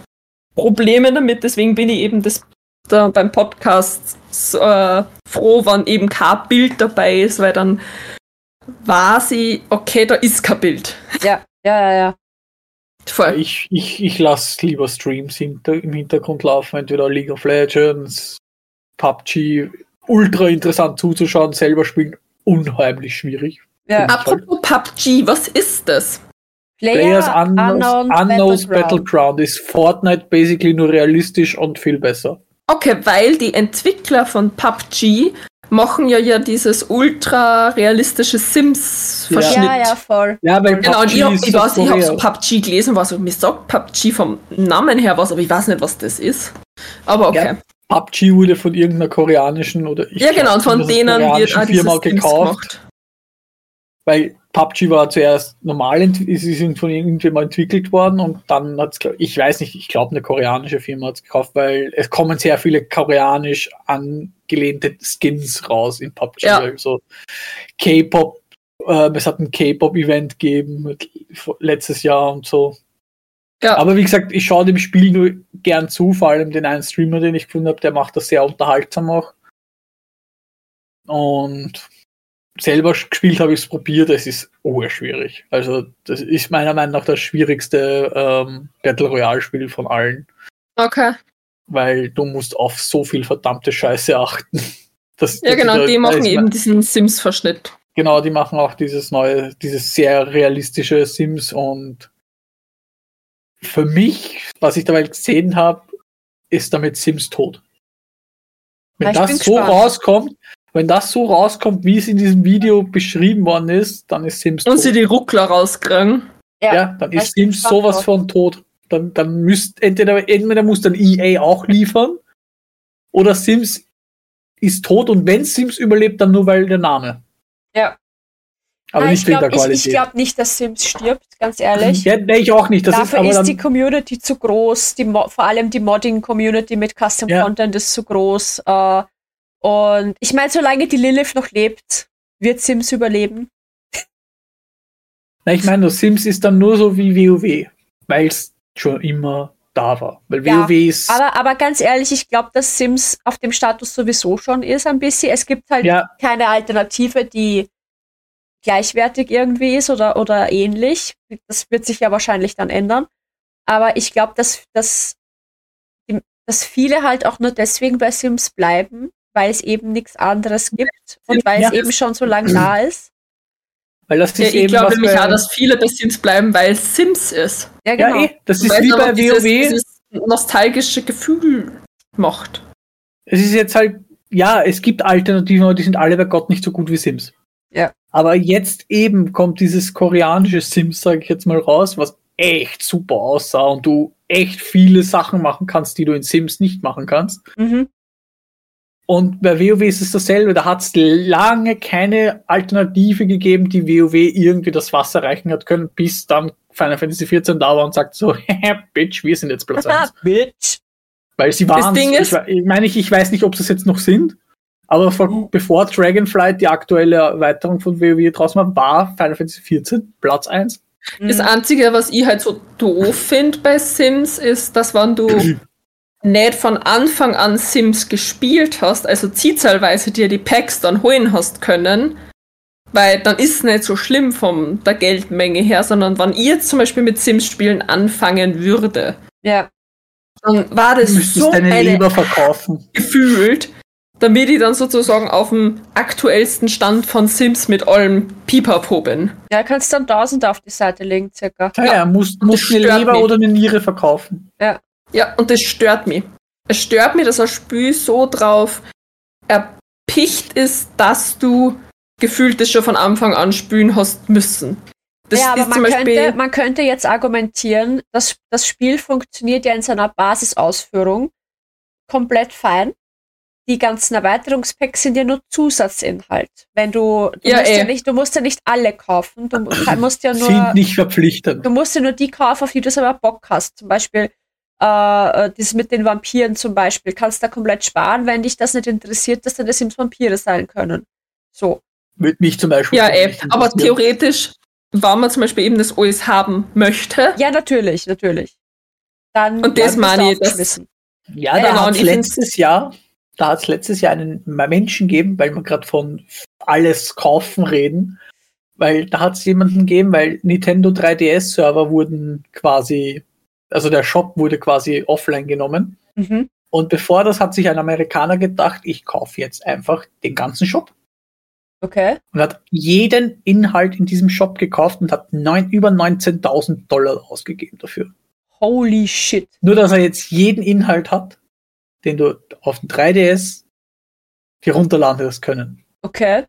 Probleme damit, deswegen bin ich eben das da beim Podcast äh, froh, wenn eben kein Bild dabei ist, weil dann weiß ich, okay, da ist kein Bild. Ja, ja, ja, ja. Voll. Ich, ich, ich lasse lieber Streams hinter, im Hintergrund laufen, entweder League of Legends, PUBG. Ultra interessant zuzuschauen, selber spielen unheimlich schwierig. ja. Apropos PUBG, was ist das? Players Unknowns, Unknown Unknowns Battleground. Battleground ist Fortnite basically nur realistisch und viel besser. Okay, weil die Entwickler von PUBG machen ja ja dieses ultra realistische Sims-Verschnitt. Ja, ja, voll. Ja, weil Genau, und PUBG ich, hab, ist ich weiß, ich habe so Südkorea. PUBG gelesen, was mir sagt PUBG vom Namen her was, aber ich weiß nicht, was das ist. Aber okay. Ja, PUBG wurde von irgendeiner koreanischen oder ich Ja, genau, und von denen wird dieses Firma gekauft, weil PUBG war zuerst normal, sie sind von irgendjemandem entwickelt worden und dann hat es, ich weiß nicht, ich glaube eine koreanische Firma hat es gekauft, weil es kommen sehr viele koreanisch angelehnte Skins raus in PUBG. Ja. Also K-Pop, äh, es hat ein K-Pop-Event gegeben letztes Jahr und so. Ja. Aber wie gesagt, ich schaue dem Spiel nur gern zu, vor allem den einen Streamer, den ich gefunden habe, der macht das sehr unterhaltsam auch. Und selber gespielt habe ich es probiert, es ist schwierig. Also das ist meiner Meinung nach das schwierigste ähm, Battle Royale Spiel von allen, Okay. weil du musst auf so viel verdammte Scheiße achten. [laughs] Das, Ja, das genau, die da machen eben diesen Sims-Verschnitt. Genau, die machen auch dieses neue, dieses sehr realistische Sims und für mich, was ich dabei gesehen habe, ist damit Sims tot. Wenn ich das so gespannt. rauskommt, wenn das so rauskommt, wie es in diesem Video beschrieben worden ist, dann ist Sims Und tot. sie die Ruckler rauskriegen. Ja, ja, dann ist Sims sowas drauf. von tot. Dann, dann müsst entweder, entweder muss dann EA auch liefern oder Sims ist tot und wenn Sims überlebt, dann nur weil der Name. Ja. Aber Nein, nicht ich der glaube ich, Qualität. ich glaub nicht, dass Sims stirbt, ganz ehrlich. Ja, nee, ich auch nicht. Das ist Dafür aber ist, dann, die Community zu groß, die Mo vor allem die Modding-Community mit Custom Ja. Content ist zu groß. Äh, und ich meine, solange die Lilith noch lebt, wird Sims überleben. Na, ich meine, Sims ist dann nur so wie WoW, weil es schon immer da war. Weil Ja, WoW ist. Aber, aber ganz ehrlich, ich glaube, dass Sims auf dem Status sowieso schon ist ein bisschen. Es gibt halt ja, keine Alternative, die gleichwertig irgendwie ist oder, oder ähnlich. Das wird sich ja wahrscheinlich dann ändern. Aber ich glaube, dass, dass, dass viele halt auch nur deswegen bei Sims bleiben, weil es eben nichts anderes gibt und weil es Ja. eben schon so lange da ist. weil das Ja, ist ich eben glaube was nämlich auch, dass viele bei Sims bleiben, weil es Sims ist. Ja, Ja, genau. eh, das ist Weil es wie bei dieses, WoW. dieses nostalgische Gefühl macht. es ist jetzt halt, ja, es gibt Alternativen, aber die sind alle bei Gott nicht so gut wie Sims. Ja. Aber jetzt eben kommt dieses koreanische Sims, sage ich jetzt mal raus, was echt super aussah und du echt viele Sachen machen kannst, die du in Sims nicht machen kannst. Mhm. Und bei WoW ist es dasselbe. Da hat es lange keine Alternative gegeben, die WoW irgendwie das Wasser reichen hat können, bis dann Final Fantasy XIV da war und sagt so, [laughs] Bitch, wir sind jetzt Platz 1. [laughs] Bitch. Weil sie Das waren, Ding ich, ist- ich meine, ich, ich weiß nicht, ob sie es jetzt noch sind, aber vor, bevor Dragonflight die aktuelle Erweiterung von WoW draußen war, war Final Fantasy XIV Platz 1. Das Mhm. Einzige, was ich halt so doof finde bei Sims, ist, dass wenn du [clears throat] nicht von Anfang an Sims gespielt hast, also zielzahlweise dir die Packs dann holen hast können, weil dann ist es nicht so schlimm von der Geldmenge her, sondern wenn ich jetzt zum Beispiel mit Sims-Spielen anfangen würde, Ja. dann war das müsstest so deine eine Leber verkaufen. gefühlt, damit ich dann sozusagen auf dem aktuellsten Stand von Sims mit allem Pipapo bin. Ja, kannst dann 1000 auf die Seite legen, circa. Ja, ja, musst, musst eine Leber mich. oder eine Niere verkaufen. Ja, und das stört mich. Es stört mich, dass das Spiel so drauf erpicht ist, dass du gefühlt das schon von Anfang an spielen hast müssen. Das ja, aber ist man könnte, man könnte jetzt argumentieren, dass das Spiel funktioniert ja in seiner Basisausführung komplett fein. Die ganzen Erweiterungspacks sind ja nur Zusatzinhalt. Wenn du, du Ja, musst ja eh. nicht, du musst ja nicht alle kaufen. Du mu- musst ja [laughs] nur, Sind nicht verpflichtend. du musst ja nur die kaufen, auf die du selber Bock hast. Zum Beispiel äh, äh, das mit den Vampiren zum Beispiel. Kannst da komplett sparen, wenn dich das nicht interessiert, dass deine Sims Vampire sein können. So. Würde mich zum Beispiel. ja, ey, nicht aber theoretisch, wenn man zum Beispiel eben das alles haben möchte, Ja, natürlich, natürlich. Dann Und das dann meine ich, das-. Ja, Ja, da genau, hat letztes Jahr, da hat es letztes Jahr einen Menschen gegeben, weil wir gerade von alles kaufen reden, weil da hat es jemanden gegeben, weil Nintendo 3DS-Server wurden quasi, also der Shop wurde quasi offline genommen. Mhm. Und bevor das hat sich ein Amerikaner gedacht, ich kaufe jetzt einfach den ganzen Shop. Okay. Und hat jeden Inhalt in diesem Shop gekauft und hat neun, über 19.000 Dollar ausgegeben dafür. Holy shit. Nur, dass er jetzt jeden Inhalt hat, den du auf dem 3DS dir runterladen hast können. Okay.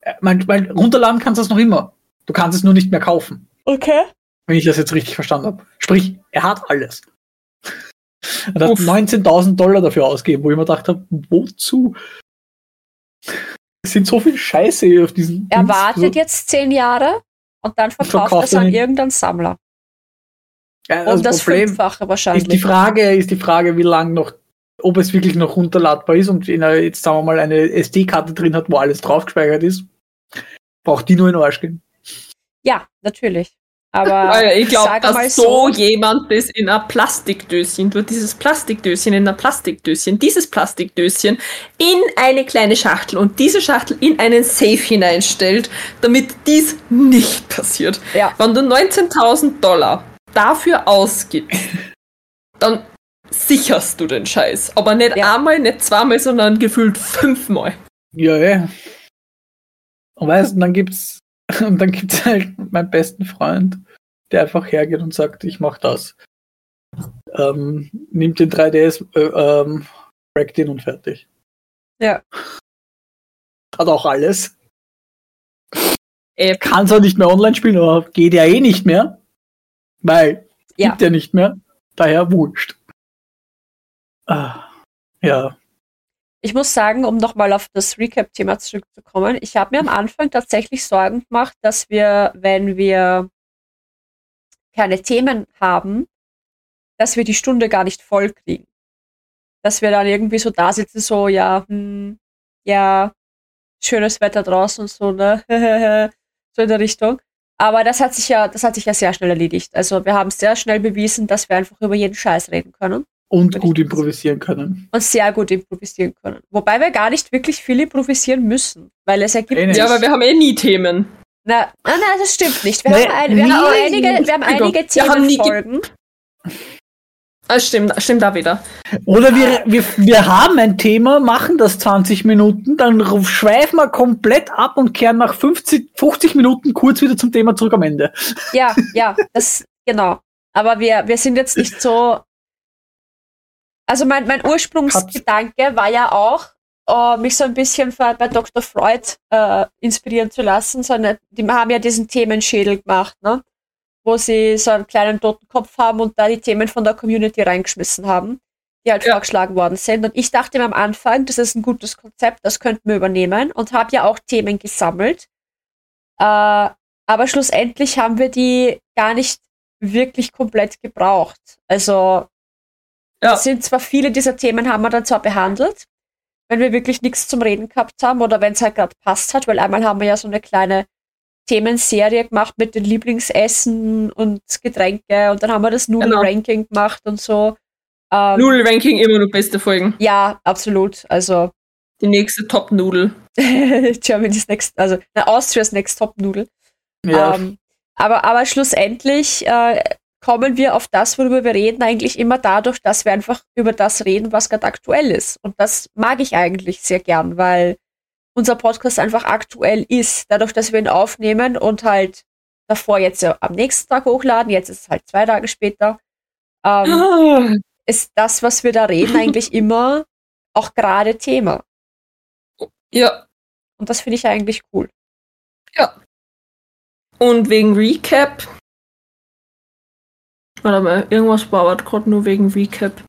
Äh, Mein, mein, runterladen kannst du es noch immer. Du kannst es nur nicht mehr kaufen, Okay. wenn ich das jetzt richtig verstanden habe. Sprich, er hat alles. [laughs] Er hat Uff. 19.000 Dollar dafür ausgegeben, wo ich mir gedacht habe, wozu? Es sind so viel Scheiße hier auf diesen. Er Dings. wartet jetzt zehn Jahre und dann verkauft er Verkauft es an irgendeinen Sammler. Ja, Um das, das Problem Fünffache ist die wahrscheinlich. Frage, ist die Frage, wie lang noch, ob es wirklich noch runterladbar ist und wenn er jetzt sagen wir mal eine SD-Karte drin hat, wo alles drauf gespeichert ist, braucht die nur in den Arsch gehen. Ja, natürlich. Aber [laughs] Weil ich glaube, dass so jemand das in ein Plastikdöschen, durch dieses Plastikdöschen in ein Plastikdöschen, dieses Plastikdöschen in eine kleine Schachtel und diese Schachtel in einen Safe hineinstellt, damit dies nicht passiert. Ja. Wenn du 19.000 Dollar dafür ausgibst, dann sicherst du den Scheiß. Aber nicht Ja. einmal, nicht zweimal, sondern gefühlt fünfmal. Ja, ja. Und weißt du, dann gibt's, [laughs] und dann gibt's halt meinen besten Freund, der einfach hergeht und sagt, ich mach das. Ähm, nimmt den 3DS, äh, ähm, crackt ihn und fertig. Ja. Hat auch alles. Äh, Kann zwar nicht mehr online spielen, aber geht ja eh nicht mehr. Weil, Ja. gibt ja nicht mehr. Daher wurscht. Ah, ja. Ich muss sagen, um nochmal auf das Recap-Thema zurückzukommen, ich habe mir am Anfang tatsächlich Sorgen gemacht, dass wir, wenn wir keine Themen haben, dass wir die Stunde gar nicht voll kriegen. Dass wir dann irgendwie so da sitzen, so, ja, hm, ja, schönes Wetter draußen und so, ne, [laughs] so in der Richtung. Aber das hat sich ja, das hat sich ja sehr schnell erledigt. Also wir haben sehr schnell bewiesen, dass wir einfach über jeden Scheiß reden können Und gut improvisieren können. und sehr gut improvisieren können. Wobei wir gar nicht wirklich viel improvisieren müssen, weil es ergibt sich. ja, aber wir haben eh nie Themen. na, na, na, das stimmt nicht. Wir Nee, haben, ein, wir nie. haben einige, wir haben einige Themenfolgen. Ah, stimmt, stimmt da wieder. Oder wir, wir, wir haben ein Thema, machen das 20 Minuten, dann ruf- schweifen wir komplett ab und kehren nach 50, 50 Minuten kurz wieder zum Thema zurück am Ende. Ja, ja, das, genau. Aber wir, wir sind jetzt nicht so. Also mein, mein Ursprungsgedanke war ja auch, äh, mich so ein bisschen bei, bei Dr. Freud äh, inspirieren zu lassen, sondern die haben ja diesen Themenschädel gemacht, ne? wo sie so einen kleinen toten Kopf haben und da die Themen von der Community reingeschmissen haben, die halt Ja. vorgeschlagen worden sind. Und ich dachte mir am Anfang, das ist ein gutes Konzept, das könnten wir übernehmen und habe ja auch Themen gesammelt. Äh, aber schlussendlich haben wir die gar nicht wirklich komplett gebraucht. Also Ja. es sind zwar viele dieser Themen haben wir dann zwar behandelt, wenn wir wirklich nichts zum Reden gehabt haben oder wenn es halt gerade passt hat, weil einmal haben wir ja so eine kleine Themenserie gemacht mit den Lieblingsessen und Getränke und dann haben wir das Nudel-Ranking gemacht und so. Ähm, Nudel-Ranking immer noch beste Folgen. Ja, absolut. Also Die nächste Top-Nudel. [laughs] Germany's Next, also na, Austria's Next Top Nudel. Ja, Ähm, aber, aber schlussendlich äh, kommen wir auf das, worüber wir reden, eigentlich immer dadurch, dass wir einfach über das reden, was gerade aktuell ist. Und das mag ich eigentlich sehr gern, weil unser Podcast einfach aktuell ist. Dadurch, dass wir ihn aufnehmen und halt davor jetzt ja am nächsten Tag hochladen, jetzt ist es halt zwei Tage später, ähm, Ah. ist das, was wir da reden, eigentlich [laughs] immer auch gerade Thema. Ja. Und das finde ich eigentlich cool. Und wegen Recap. Warte mal, irgendwas war gerade nur wegen Recap.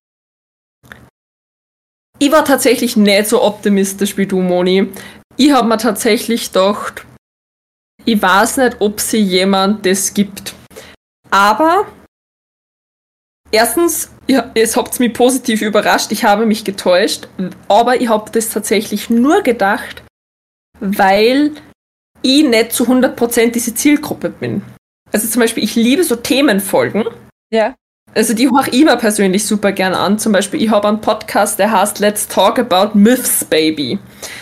Ich war tatsächlich nicht so optimistisch wie du, Moni. Ich habe mir tatsächlich gedacht, ich weiß nicht, ob sie jemand das gibt. Aber erstens, ja, es habt mich positiv überrascht, ich habe mich getäuscht, aber ich habe das tatsächlich nur gedacht, weil ich nicht zu 100% diese Zielgruppe bin. Also zum Beispiel, ich liebe so Themenfolgen. Ja. Also die höre ich mir persönlich super gern an. Zum Beispiel, ich habe einen Podcast, der heißt Let's Talk About Myths, Baby.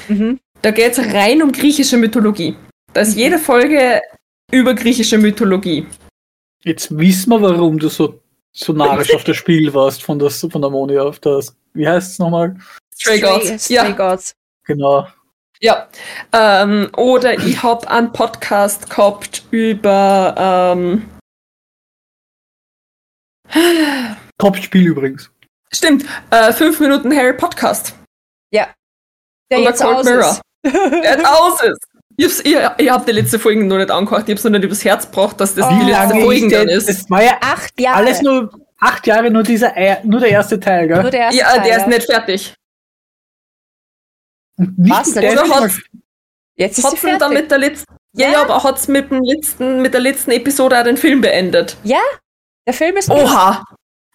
Mhm. Da geht es rein um griechische Mythologie. Da ist jede Folge über griechische Mythologie. jetzt wissen wir, warum du so, so narisch auf das Spiel warst von, das, von der Moni auf das. Wie heißt es nochmal? Stray Gods. Stray Ja, Gods. Genau. ja. Ähm, oder ich habe einen Podcast gehabt über ähm, Top-Spiel übrigens. Stimmt, äh, 5 Minuten Harry Podcast. Der Oder jetzt Cold aus Mirror. ist. [laughs] Der jetzt aus ist. Ich, hab's- ich, ich hab die letzte Folge noch nicht angehört. Ich hab's noch nicht übers Herz gebracht, dass das Oh. die letzte Folge ist dann denn- ist. Das war ja Acht Jahre. alles nur acht Jahre, nur dieser, nur der erste Teil, gell? Nur der erste Ja, Teil, der ist ja. nicht fertig. Und nicht, Was denn? der ist Oder hat's, Jetzt ist hat's denn dann fertig. mit der letzten. Ja, Ja. ja, aber hat's mit, dem letzten, mit der letzten Episode auch den Film beendet. Der Film ist Oha!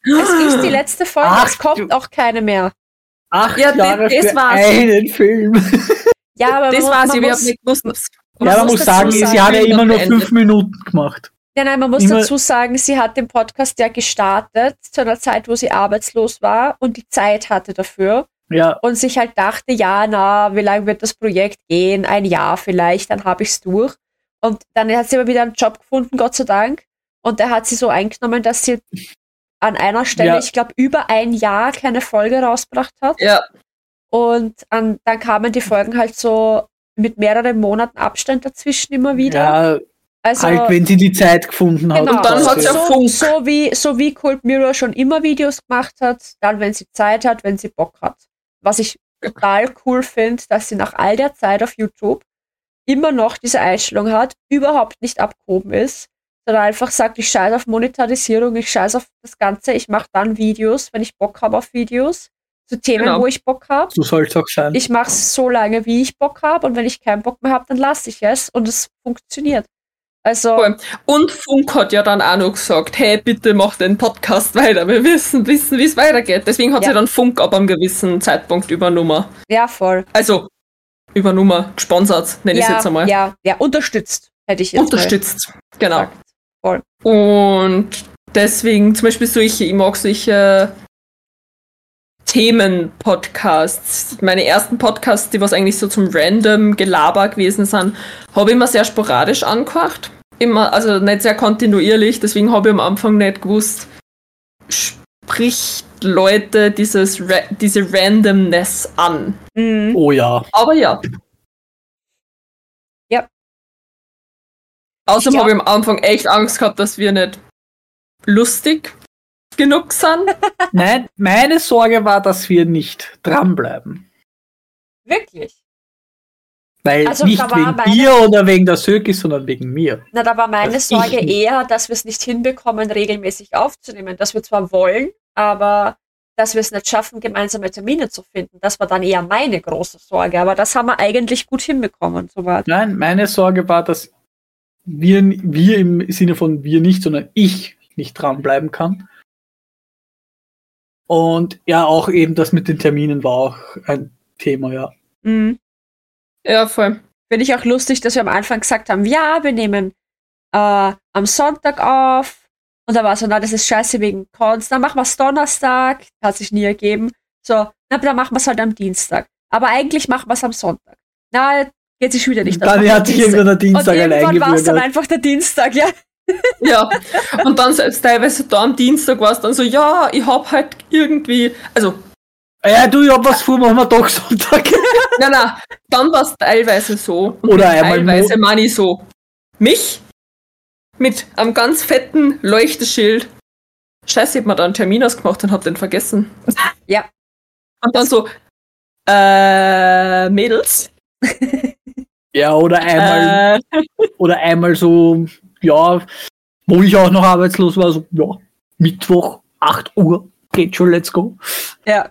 Es ist die letzte Folge, Ach, es kommt auch keine mehr. acht Ja, Jahre das für war's. einen Film. [laughs] Ja, aber Das man, war's, ich muss, hab nicht gewusst. Man ja, man muss sagen, sagen, sie hat ja immer nur fünf Minuten gemacht. ja, nein, man muss immer- dazu sagen, sie hat den Podcast ja gestartet zu einer Zeit, wo sie arbeitslos war und die Zeit hatte dafür Ja, und sich halt dachte, ja, na, wie lange wird das Projekt gehen? Ein Jahr vielleicht, dann habe ich's durch. Und dann hat sie aber wieder einen Job gefunden, Gott sei Dank. Und der hat sie so eingenommen, dass sie an einer Stelle, Ja. ich glaube, über ein Jahr keine Folge rausgebracht hat. Ja, Und an, dann kamen die Folgen halt so mit mehreren Monaten Abstand dazwischen immer wieder. ja also, halt, wenn sie die Zeit gefunden hat. genau. Und dann hat sie so, Funk. so wie so wie Cold Mirror schon immer Videos gemacht hat, dann wenn sie Zeit hat, wenn sie Bock hat. Was ich total cool finde, dass sie nach all der Zeit auf YouTube immer noch diese Einstellung hat, überhaupt nicht abgehoben ist, sondern einfach sagt, ich scheiße auf Monetarisierung, ich scheiße auf das Ganze, ich mache dann Videos, wenn ich Bock habe auf Videos, zu Themen, Genau. wo ich Bock habe. So soll es auch sein. Ich mache es so lange, wie ich Bock habe und wenn ich keinen Bock mehr habe, dann lasse ich es und es funktioniert. Also, Voll. Und Funk hat ja dann auch noch gesagt, hey, bitte mach den Podcast weiter. Wir wissen, wissen, wie es weitergeht. Deswegen hat Ja. sie dann Funk ab einem gewissen Zeitpunkt übernommen. ja, voll. Also, übernommen, gesponsert, nenne ich es ja, jetzt einmal. Ja, ja, unterstützt, hätte ich jetzt Unterstützt. Mal Genau. gesagt. Voll. Und deswegen zum Beispiel solche, ich mag solche Themen-Podcasts. Meine ersten Podcasts, die was eigentlich so zum random Gelaber gewesen sind, habe ich immer sehr sporadisch angehört. Immer, also nicht sehr kontinuierlich, deswegen habe ich am Anfang nicht gewusst, spricht Leute dieses Ra diese Randomness an. Mhm. oh ja. Aber ja. Ja. Außerdem habe ich am Anfang echt Angst gehabt, dass wir nicht lustig genug sind. [laughs] Nein, meine Sorge war, dass wir nicht dranbleiben. Wirklich. Weil Also, nicht wegen meine- dir oder wegen der Söki, sondern wegen mir. Na, da war meine Das Sorge eher, dass wir es nicht hinbekommen, regelmäßig aufzunehmen. Dass wir zwar wollen, aber dass wir es nicht schaffen, gemeinsame Termine zu finden. Das war dann eher meine große Sorge. Aber das haben wir eigentlich gut hinbekommen, soweit. Nein, meine Sorge war, dass wir, wir im Sinne von wir nicht, sondern ich nicht dranbleiben kann. Und ja, auch eben das mit den Terminen war auch ein Thema, ja. Mhm. Ja, voll. Finde ich auch lustig, dass wir am Anfang gesagt haben, ja, wir nehmen äh, am Sonntag auf. Und da war so, na, das ist scheiße wegen Cons. Dann machen wir es Donnerstag. Hat sich nie ergeben. So, na, dann machen wir es halt am Dienstag. Aber eigentlich machen wir es am Sonntag. Na, geht sich wieder nicht. aus. Dann hat sich irgendwann der Und Dienstag irgendwann war es dann einfach der Dienstag, ja. [laughs] Ja. Und dann selbst teilweise da am Dienstag war es dann so, ja, ich hab halt irgendwie, also, Ja, du, ich hab was vor, machen wir doch Sonntag. [laughs] na na, dann war es teilweise so. Und Oder einmal teilweise meine ich so, mich mit einem ganz fetten Leuchteschild. Scheiße, ich hab mir da einen Termin ausgemacht und hab den vergessen. Ja. Und dann so, äh, Mädels. [laughs] Ja, oder einmal, Äh, [laughs] oder einmal so, ja, wo ich auch noch arbeitslos war, so, ja, Mittwoch, 8 Uhr, geht schon, let's go. Ja.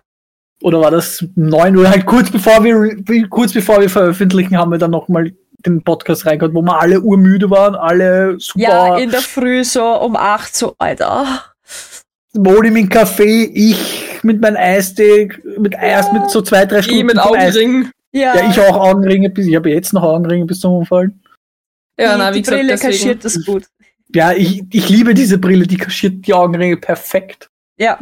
Oder war das 9 Uhr, halt kurz bevor wir, kurz bevor wir veröffentlichen, haben wir dann nochmal den Podcast reingehört, wo wir alle urmüde waren, alle super, Ja, in der Früh so um acht so, Alter. Moni mit Kaffee, ich mit meinem Eistee, mit Eis, mit so zwei, drei ich Stunden mit vom Eis. Augenringen. Ja, Ja, ich auch Augenringe, bis, ich habe jetzt noch Augenringe bis zum Umfallen. Ja, die, na, die wie gesagt, Brille deswegen. kaschiert das gut. Ja, ich, ich liebe diese Brille, die kaschiert die Augenringe perfekt. Ja.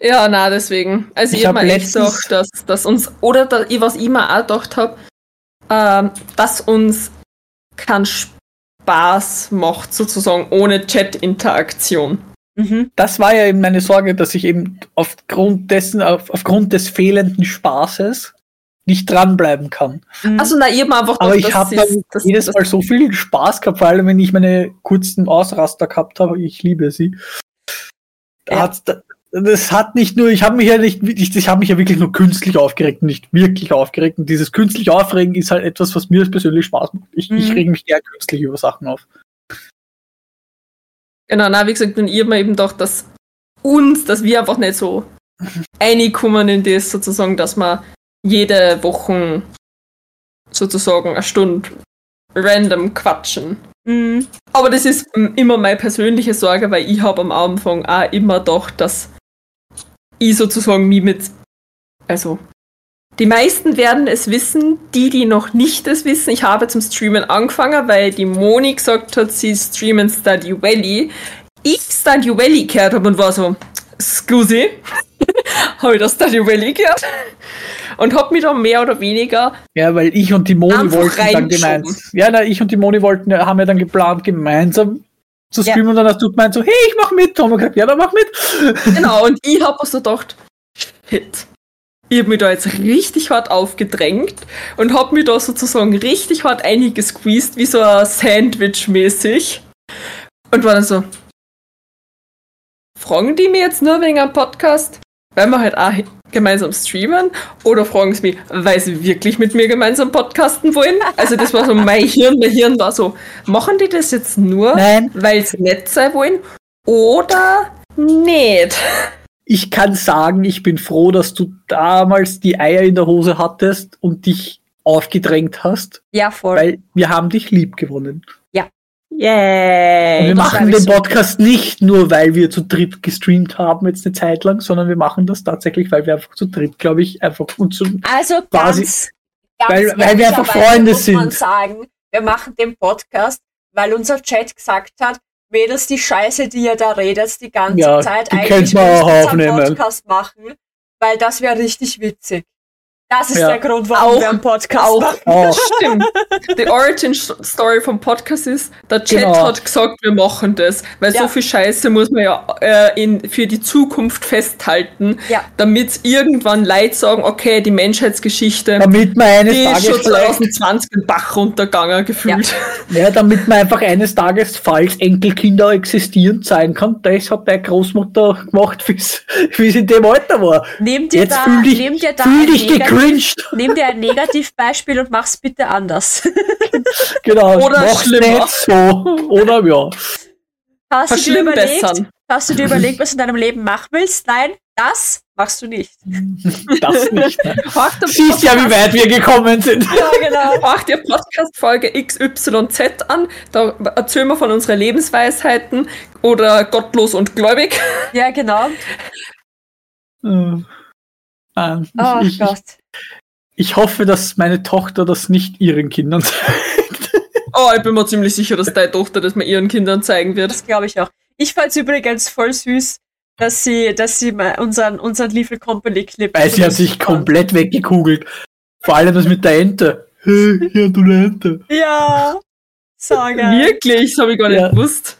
Ja, na, deswegen. Also Ich ich, hab hab mir echt gedacht, dass, dass uns, oder da, was ich mir auch gedacht habe, ähm, dass uns keinen Spaß macht, sozusagen, ohne Chat-Interaktion. Mhm. Das war ja eben meine Sorge, dass ich eben aufgrund dessen, auf, aufgrund des fehlenden Spaßes nicht dranbleiben kann. Mhm. Also, na, ich mir einfach Aber ich habe jedes Mal so viel Spaß gehabt, vor allem wenn ich meine kurzen Ausraster gehabt habe. Ich liebe sie. Da Ja. hat's da- das hat nicht nur, ich habe mich ja nicht, ich, ich habe mich ja wirklich nur künstlich aufgeregt, und nicht wirklich aufgeregt. Und dieses künstlich Aufregen ist halt etwas, was mir persönlich Spaß macht. Ich, ich Mhm. rege mich eher künstlich über Sachen auf. Genau, na, wie gesagt, und ich hab mir eben gedacht, dass uns, dass wir einfach nicht so [laughs] reinkommen in das sozusagen, dass wir jede Woche sozusagen eine Stunde random quatschen. Mhm. Aber das ist immer meine persönliche Sorge, weil ich habe am Anfang auch immer gedacht, dass ich sozusagen mich mit, also die meisten werden es wissen, die, die noch nicht es wissen. Ich habe zum Streamen angefangen, weil die Moni gesagt hat, sie streamen Stardew Valley. Ich Stardew Valley gehört habe und war so, scusi, [laughs] habe ich das Stardew Valley gehört? Und habe mich dann mehr oder weniger Ja, weil ich und die Moni wollten dann gemeinsam. Ja, na, ich und die Moni wollten, haben ja dann geplant, gemeinsam zu Ja. streamen und dann hast du gemeint so, hey, ich mach mit. Haben wir gesagt, ja, dann mach mit. Genau, [laughs] und ich habe so gedacht, shit. Ich habe mich da jetzt richtig hart aufgedrängt und habe mich da sozusagen richtig hart eingesqueezed, wie so ein Sandwich mäßig. Und war dann so, fragen die mir jetzt nur wegen einem Podcast, weil wir halt auch gemeinsam streamen? Oder fragen sie mich, weil sie wirklich mit mir gemeinsam podcasten wollen? Also das war so mein Hirn, mein Hirn war so, machen die das jetzt nur, Nein, weil sie nett sein wollen? Oder nicht? Ich kann sagen, ich bin froh, dass du damals die Eier in der Hose hattest und dich aufgedrängt hast, Ja, voll. weil wir haben dich lieb gewonnen. Und Yay! wir das machen den so. Podcast nicht nur, weil wir zu dritt gestreamt haben jetzt eine Zeit lang, sondern wir machen das tatsächlich, weil wir einfach zu dritt, glaube ich, einfach uns so Also Quasi- ganz, ganz weil- weil wir einfach Freunde muss man sind. sagen, wir machen den Podcast, weil unser Chat gesagt hat, Mädels, die Scheiße, die ihr da redet, die ganze Ja, Zeit, die eigentlich müsst auch aufnehmen. Podcast machen, weil das wäre richtig witzig. Das ist Ja. der Grund, warum Auch- wir einen Podcast auch. machen. Oh, [laughs] Stimmt. Die Origin Story vom Podcast ist, der Chat Genau. hat gesagt, wir machen das, weil Ja. so viel Scheiße muss man ja äh, in, für die Zukunft festhalten, Ja. damit irgendwann Leute sagen, okay, die Menschheitsgeschichte, damit man eines die ist Tages schon vielleicht 2020 den Bach runtergegangen gefühlt. [laughs] Ja, damit man einfach eines Tages, falls Enkelkinder existieren, zeigen kann, das hat deine Großmutter gemacht, wie sie [laughs] in dem Alter war. Nehmt ihr Jetzt da, fühl dich, nehmt ihr da fühl dich cringed. [laughs] nimm dir ein Negativbeispiel und mach's bitte anders. [laughs] Genau, Oder mach's schlimmer. nicht so. Oder ja. Hast du, dir überlegt, hast du dir überlegt, was du in deinem Leben machen willst? Nein, das machst du nicht. [laughs] Das nicht. Ne? Siehst ja, wie weit wir gekommen sind. Ja, genau. Hört ihr Podcast-Folge XYZ an, da erzählen wir von unseren Lebensweisheiten oder gottlos und gläubig. Ja, genau. Äh, ah, Oh ich, Gott. Ich hoffe, dass meine Tochter das nicht ihren Kindern [laughs] sagt. Oh, ich bin mir ziemlich sicher, dass deine Tochter das mal ihren Kindern zeigen wird. Das glaube ich auch. Ich fand's übrigens voll süß, dass sie, dass sie mal unseren, unseren Leafel Company Clip. Weil sie hat sich komplett weggekugelt. Vor allem das mit der Ente. Hey, hier, du eine Ente. Ja. So geil. Wirklich, das habe ich gar nicht Ja. gewusst.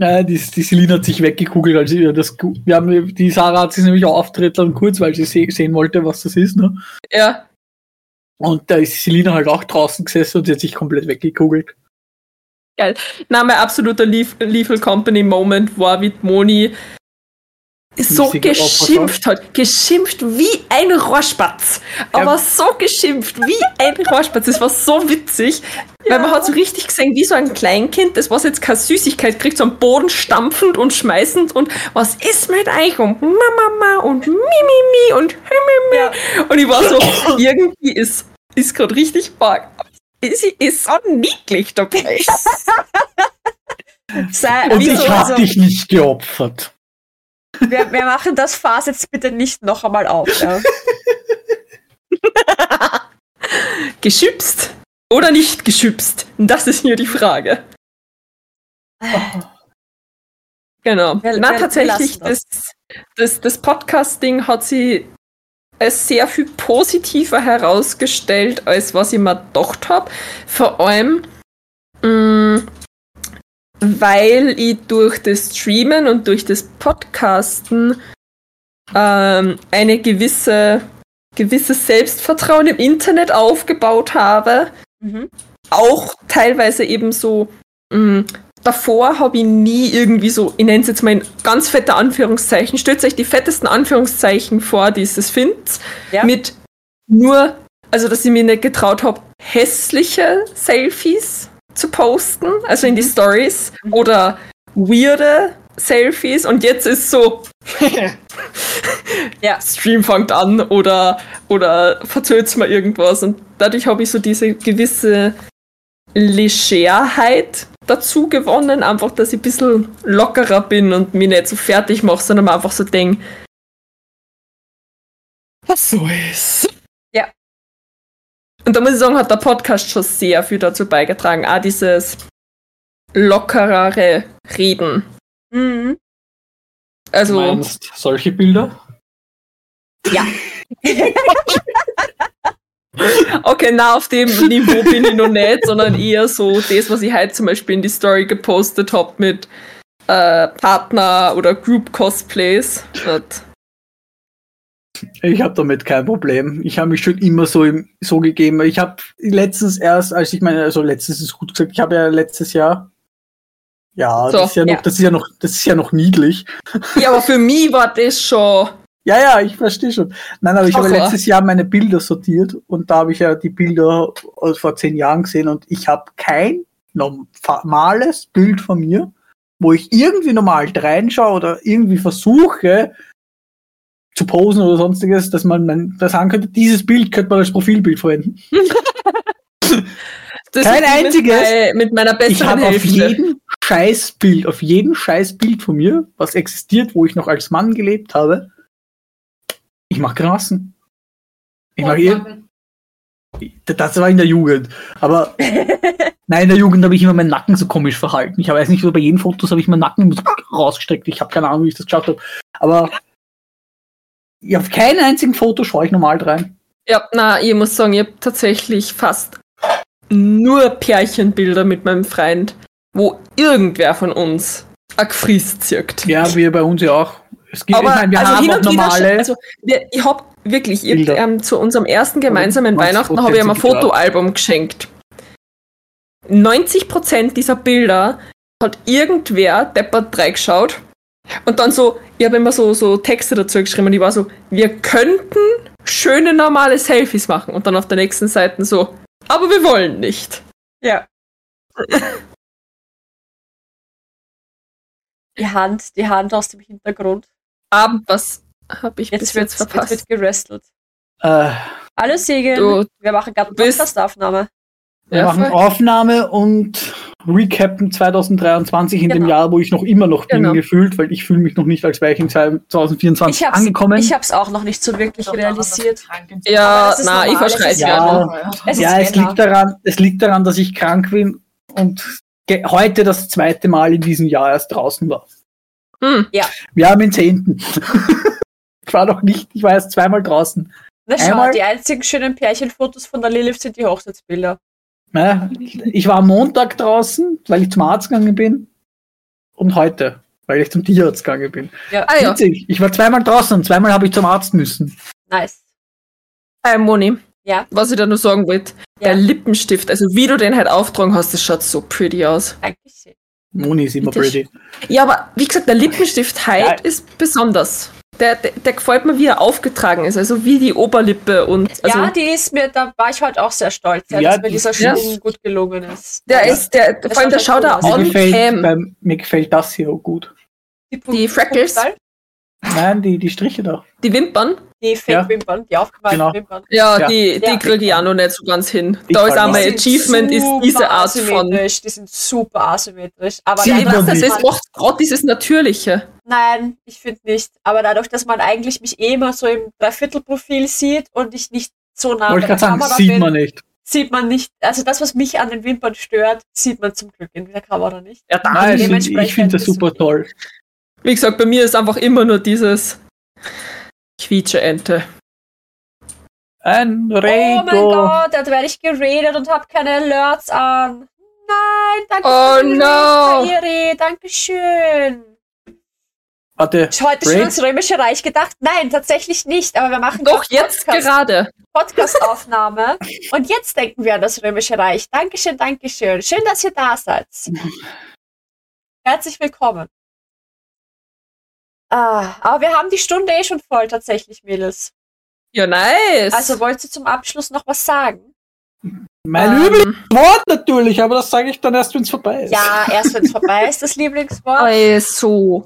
Ja, die, die Celine hat sich weggekugelt, als sie das, wir haben, die Sarah hat sich nämlich auch auftreten kurz, weil sie se sehen wollte, was das ist, ne? Ja, Und da ist Celine halt auch draußen gesessen und sie hat sich komplett weggekugelt. na, mein absoluter Lethal Company Moment war, wie Moni so geschimpft hat. Geschimpft wie ein Rohrspatz. Aber so geschimpft wie ein Rohrspatz. Das war so witzig. Weil man hat so richtig gesehen, wie so ein Kleinkind, das was jetzt keine Süßigkeit kriegt, so am Boden stampfend und schmeißend und was ist mit euch und Mama und mi, mi, mi und hü, mi, mi. Ja. Und ich war so, irgendwie ist, ist gerade richtig arg. Sie ist so niedlich dabei. [laughs] Sei, Und ich hab also, dich nicht geopfert. Wir, wir machen das Fass jetzt bitte nicht noch einmal auf. Ja. [laughs] Geschüpst oder nicht geschüpst? Das ist hier die Frage. Genau. Wir- Na, wir- tatsächlich, das, das, das Podcasting hat sie als sehr viel positiver herausgestellt, als was ich mir gedacht habe. Vor allem, mh, weil ich durch das Streamen und durch das Podcasten ähm, eine gewisse gewisses Selbstvertrauen im Internet aufgebaut habe. Mhm. Auch teilweise eben so, mh, davor habe ich nie irgendwie so, ich nenne es jetzt mal in ganz fette Anführungszeichen, stellt euch die fettesten Anführungszeichen vor, die es findet, Ja. mit nur, also dass ich mir nicht getraut habe, hässliche Selfies zu posten, also in die Stories, Mhm. oder weirde Selfies und jetzt ist so, [laughs] Ja. Stream fängt an oder, oder verzöt's mal irgendwas. Und dadurch habe ich so diese gewisse Legerheit dazu gewonnen, einfach, dass ich ein bisschen lockerer bin und mich nicht so fertig mache, sondern einfach so denke, was so ist. Ja. Und da muss ich sagen, hat der Podcast schon sehr viel dazu beigetragen. Auch dieses lockerere Reden. Mhm. Also, Du meinst solche Bilder? [laughs] Okay, na, auf dem Niveau bin ich noch nicht, sondern eher so das, was ich heute zum Beispiel in die Story gepostet habe mit äh, Partner oder Group Cosplays. Und, Ich habe damit kein Problem. Ich habe mich schon immer so, im, so gegeben. Ich habe letztens erst, als ich meine, also letztes ist gut gesagt, ich habe ja letztes Jahr, ja, So, das ist ja noch, ja. das ist ja noch, das ist ja noch niedlich. ja, aber für mich war das schon. [laughs] Ja, ja, ich verstehe schon. Nein, aber ich habe Horror. letztes Jahr meine Bilder sortiert und da habe ich ja die Bilder aus vor zehn Jahren gesehen und ich habe kein normales Bild von mir, wo ich irgendwie normal reinschaue oder irgendwie versuche zu posen oder sonstiges, dass man man das sagen könnte, dieses Bild könnte man als Profilbild verwenden. [laughs] Das Kein einziges. Mit, mit meiner Ich besseren habe auf jedem Scheißbild, auf jedem Scheißbild von mir, was existiert, wo ich noch als Mann gelebt habe, ich mache Grimassen. Ich mache ir- Das war in der Jugend. Aber [laughs] nein, in der Jugend habe ich immer meinen Nacken so komisch verhalten. Ich weiß nicht, so bei jedem Fotos habe ich meinen Nacken rausgestreckt. Ich habe keine Ahnung, wie ich das geschafft habe. Aber ja, auf keinen einzigen Foto schaue ich normal rein. Ja, na, ich muss sagen, ich habe tatsächlich fast nur Pärchenbilder mit meinem Freund, wo irgendwer von uns ein Gefries zirkt. Ja, wir bei uns ja auch. Es gibt, Aber ich meine, wir also haben hin auch und wieder normale. also wir, ich hab wirklich, ich, ähm, zu unserem ersten gemeinsamen 90% Weihnachten habe ich ihm ein. Fotoalbum geschenkt. 90% dieser Bilder hat irgendwer deppert reingeschaut und dann so, ich habe immer so, so Texte dazu geschrieben und ich war so, wir könnten schöne normale Selfies machen und dann auf der nächsten Seite so, aber wir wollen nicht. Ja. [laughs] Die Hand, die Hand aus dem Hintergrund. Abend, was habe ich Jetzt bis jetzt jetzt verpasst? wird gerestelt. Äh, Hallo Segen, Du wir machen gerade eine Podcastaufnahme. wir Ja, machen voll. Aufnahme und recappen 2023 in dem Genau. Jahr, wo ich noch immer noch bin, Genau. gefühlt, weil ich fühle mich noch nicht, als wäre ich in 2024 Ich hab's, angekommen. ich hab's auch noch nicht so wirklich realisiert. Ja, na, ich normal, verschreibe es ist Ja. Es ja, es liegt, daran, es liegt daran, dass ich krank bin und heute das zweite Mal in diesem Jahr erst draußen war. Hm. Wir haben den 10. [laughs] ich war noch nicht, ich war erst zweimal draußen. Na schau, Einmal- die einzigen schönen Pärchenfotos von der Lilith sind die Hochzeitsbilder. Ja, ich war am Montag draußen, weil ich zum Arzt gegangen bin. Und heute, weil ich zum Tierarzt gegangen bin. Ja, Ah ja, Witzig, ich war zweimal draußen und zweimal habe ich zum Arzt müssen. nice. Hey, Moni. Ja. Was ich da nur sagen wollte, Ja. der Lippenstift, also wie du den halt auftragen hast, das schaut so pretty aus. Dankeschön. Moni ist immer Bitte pretty. Ja, aber wie gesagt, der Lippenstift heute Ja. ist besonders. Der, der, der gefällt mir, wie er aufgetragen ist, also wie die Oberlippe und also ja, die ist mir, da war ich heute auch sehr stolz, ja, Ja, dass mir dieser ja. Schwung gut gelungen ist. der Ja. ist, der, vor allem der schaut da on gefällt, cam. mir gefällt das hier auch gut. Die Freckles? Punktzahl, Nein, die, die Striche da. Die Wimpern, Die Ja. Fake-Wimpern, die aufgemalten Genau. Wimpern. ja, Ja. die, die Ja. kriege ich auch noch nicht so ganz hin. Die da ist auch mein Achievement, ist super diese Art von. asymmetrisch, Die sind super asymmetrisch. Aber Ja, man weiß, das ist macht gerade dieses Natürliche. Nein, ich finde nicht. Aber dadurch, dass man eigentlich mich eh immer so im Dreiviertelprofil sieht und ich nicht so nah Wollte ich bei der gerade sagen, Kamera sieht bin, man nicht. sieht man nicht. Also das, was mich an den Wimpern stört, sieht man zum Glück in der Kamera nicht. Ja, danke. Nein, ich finde das super toll. Wie gesagt, bei mir ist einfach immer nur dieses Quietsche-Ente. Ein Oh mein Redo. Gott, da werde ich geredet und habe keine Alerts an. Nein, danke Oh für die no. Kairi, Dankeschön. Warte, Ist heute schon ans Römische Reich gedacht? Nein, tatsächlich nicht. Aber wir machen Doch, gerade jetzt Podcast, gerade. Podcastaufnahme. [laughs] und jetzt denken wir an das Römische Reich. Dankeschön, Dankeschön. Schön, dass ihr da seid. [laughs] Herzlich willkommen. Ah, aber wir haben die Stunde eh schon voll, tatsächlich, Mädels. Ja, nice. Also wollt ihr zum Abschluss noch was sagen? mein Ähm, übles Wort natürlich, aber das sage ich dann erst, wenn es vorbei ist. Ja, erst wenn es vorbei ist, das Lieblingswort. Also,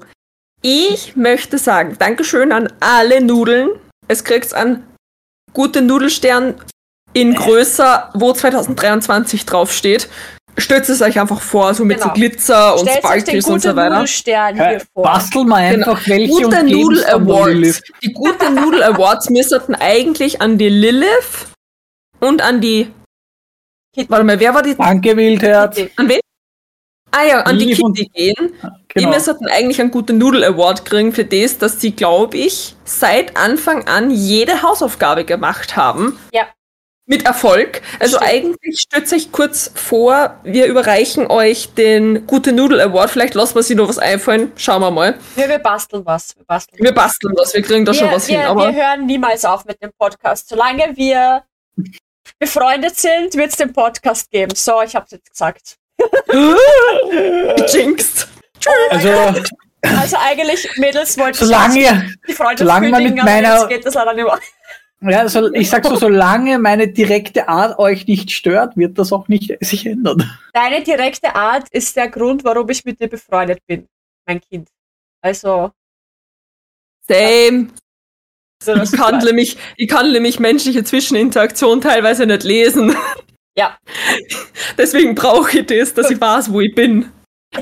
ich möchte sagen, Dankeschön an alle Nudeln. Es kriegt einen guten Nudelstern in größer, wo 2023 draufsteht. Stellt es euch einfach vor, so mit Genau. so Glitzer und Sparkles und guten so weiter. Vor. Bastel mal einfach welche Gute und Nudel Awards. Lilith. Die gute Nudel Awards müssten eigentlich an die Lilith und an die. Kitty. Warte mal, wer war die? Danke, Wildherz. An wen? Ah ja, an die Lilith und- Kitty gehen. Die Genau. müssten eigentlich einen guten Nudel Award kriegen für das, dass sie, glaube ich, seit Anfang an jede Hausaufgabe gemacht haben. Ja. Mit Erfolg. Also Stimmt. eigentlich stellt euch kurz vor, wir überreichen euch den Gute Nudel Award. Vielleicht lassen wir sie noch was einfallen. Schauen wir mal. Wir, wir basteln was. Wir basteln Wir basteln was, wir kriegen da schon wir, was wir, hin. Aber wir hören niemals auf mit dem Podcast. Solange wir befreundet sind, wird es den Podcast geben. So, ich habe es jetzt gesagt. [laughs] jinxed. Also, Also eigentlich, Mädels, wollte ich solange, die Freundschaft solange man mit kündigen, aber meiner- jetzt geht das leider nicht mehr. Ja, so, ich sag so, solange meine direkte Art euch nicht stört, wird das auch nicht sich ändern. Deine direkte Art ist der Grund, warum ich mit dir befreundet bin, mein Kind. Also, Same. Ich kann nämlich, ich kann nämlich menschliche Zwischeninteraktion teilweise nicht lesen. Ja. Deswegen brauche ich das, dass ich weiß, wo ich bin.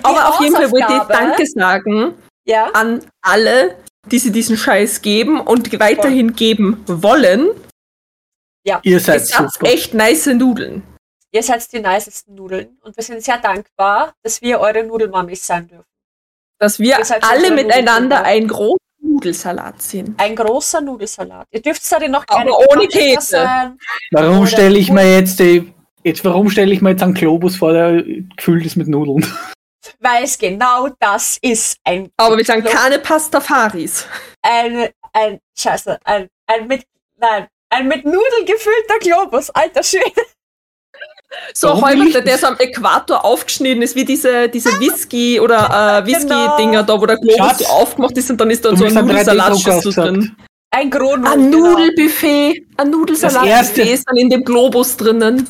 Aber auf jeden Fall wollte ich Danke sagen ja, an alle, die sie diesen Scheiß geben und weiterhin geben wollen. Ihr seid Es super. echt nice Nudeln. ihr seid die nicesten Nudeln und wir sind sehr dankbar, dass wir eure Nudelmamis sein dürfen. Dass wir alle miteinander ein großer Nudelsalat sind. Ein großer Nudelsalat. Ihr dürft da noch Aber gerne ohne Käse. sein. Warum stelle ich mir jetzt die, jetzt, warum stelle ich mir jetzt einen Globus vor, der gefüllt ist mit Nudeln? Weil es genau das ist. Ein, Aber wir sagen keine Pastafaris. ein, ein, scheiße, ein, ein mit, nein, ein mit Nudeln gefüllter Globus. Alter Schwede. So Warum der, der so am Äquator aufgeschnitten ist, wie diese, diese Whisky- oder äh, Whisky-Dinger da, wo der Globus Schatz, so aufgemacht ist und dann ist da so ein einen 3D-Drucker Nudelsalatschüssel drin. Ein Gro-Nudel. Ein genau. Nudelbuffet, ein Nudelsalat erste- ist dann in dem Globus drinnen.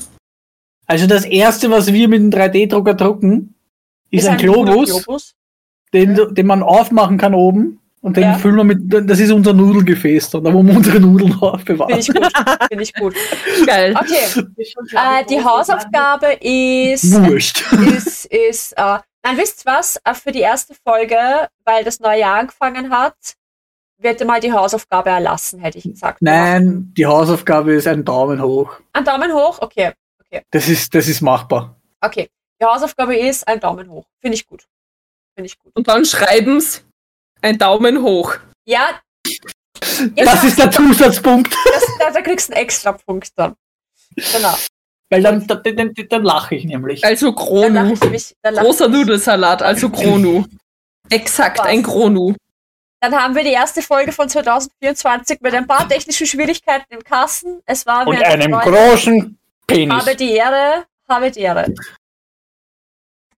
Also das erste, was wir mit dem 3D-Drucker drucken, ist, ein, Globus, Globus. Den, den man aufmachen kann oben. Und den Ja. füllen wir mit, das ist unser Nudelgefäß, da wo wir unsere Nudeln aufbewahren. Finde ich gut. Finde ich gut. [laughs] Geil. Okay, äh, die Hausaufgabe ist, Wurscht. ist, ist, äh, nein, wisst ihr was? Äh, Für die erste Folge, weil das neue Jahr angefangen hat, wird mal die Hausaufgabe erlassen, hätte ich gesagt. Nein, die Hausaufgabe ist ein Daumen hoch. Ein Daumen hoch? Okay, Das ist, das ist machbar. okay. Die Hausaufgabe ist ein Daumen hoch. Finde ich gut. Finde ich gut. Und dann schreiben's ein Daumen hoch. Ja. Das Jetzt ist der Zusatzpunkt. [laughs] das, da, da kriegst du einen extra Punkt dann. Genau. Weil dann, dann, dann, dann lache ich nämlich. Also Kronu. ich nämlich, dann, lach Großer ich- Nudelsalat, also Kronu. Exakt, Was? ein Kronu. dann haben wir die erste Folge von 2024 mit ein paar technischen Schwierigkeiten im Kasten. Es war Und eine einem großen Penis. Habe die Ehre, habe die Ehre.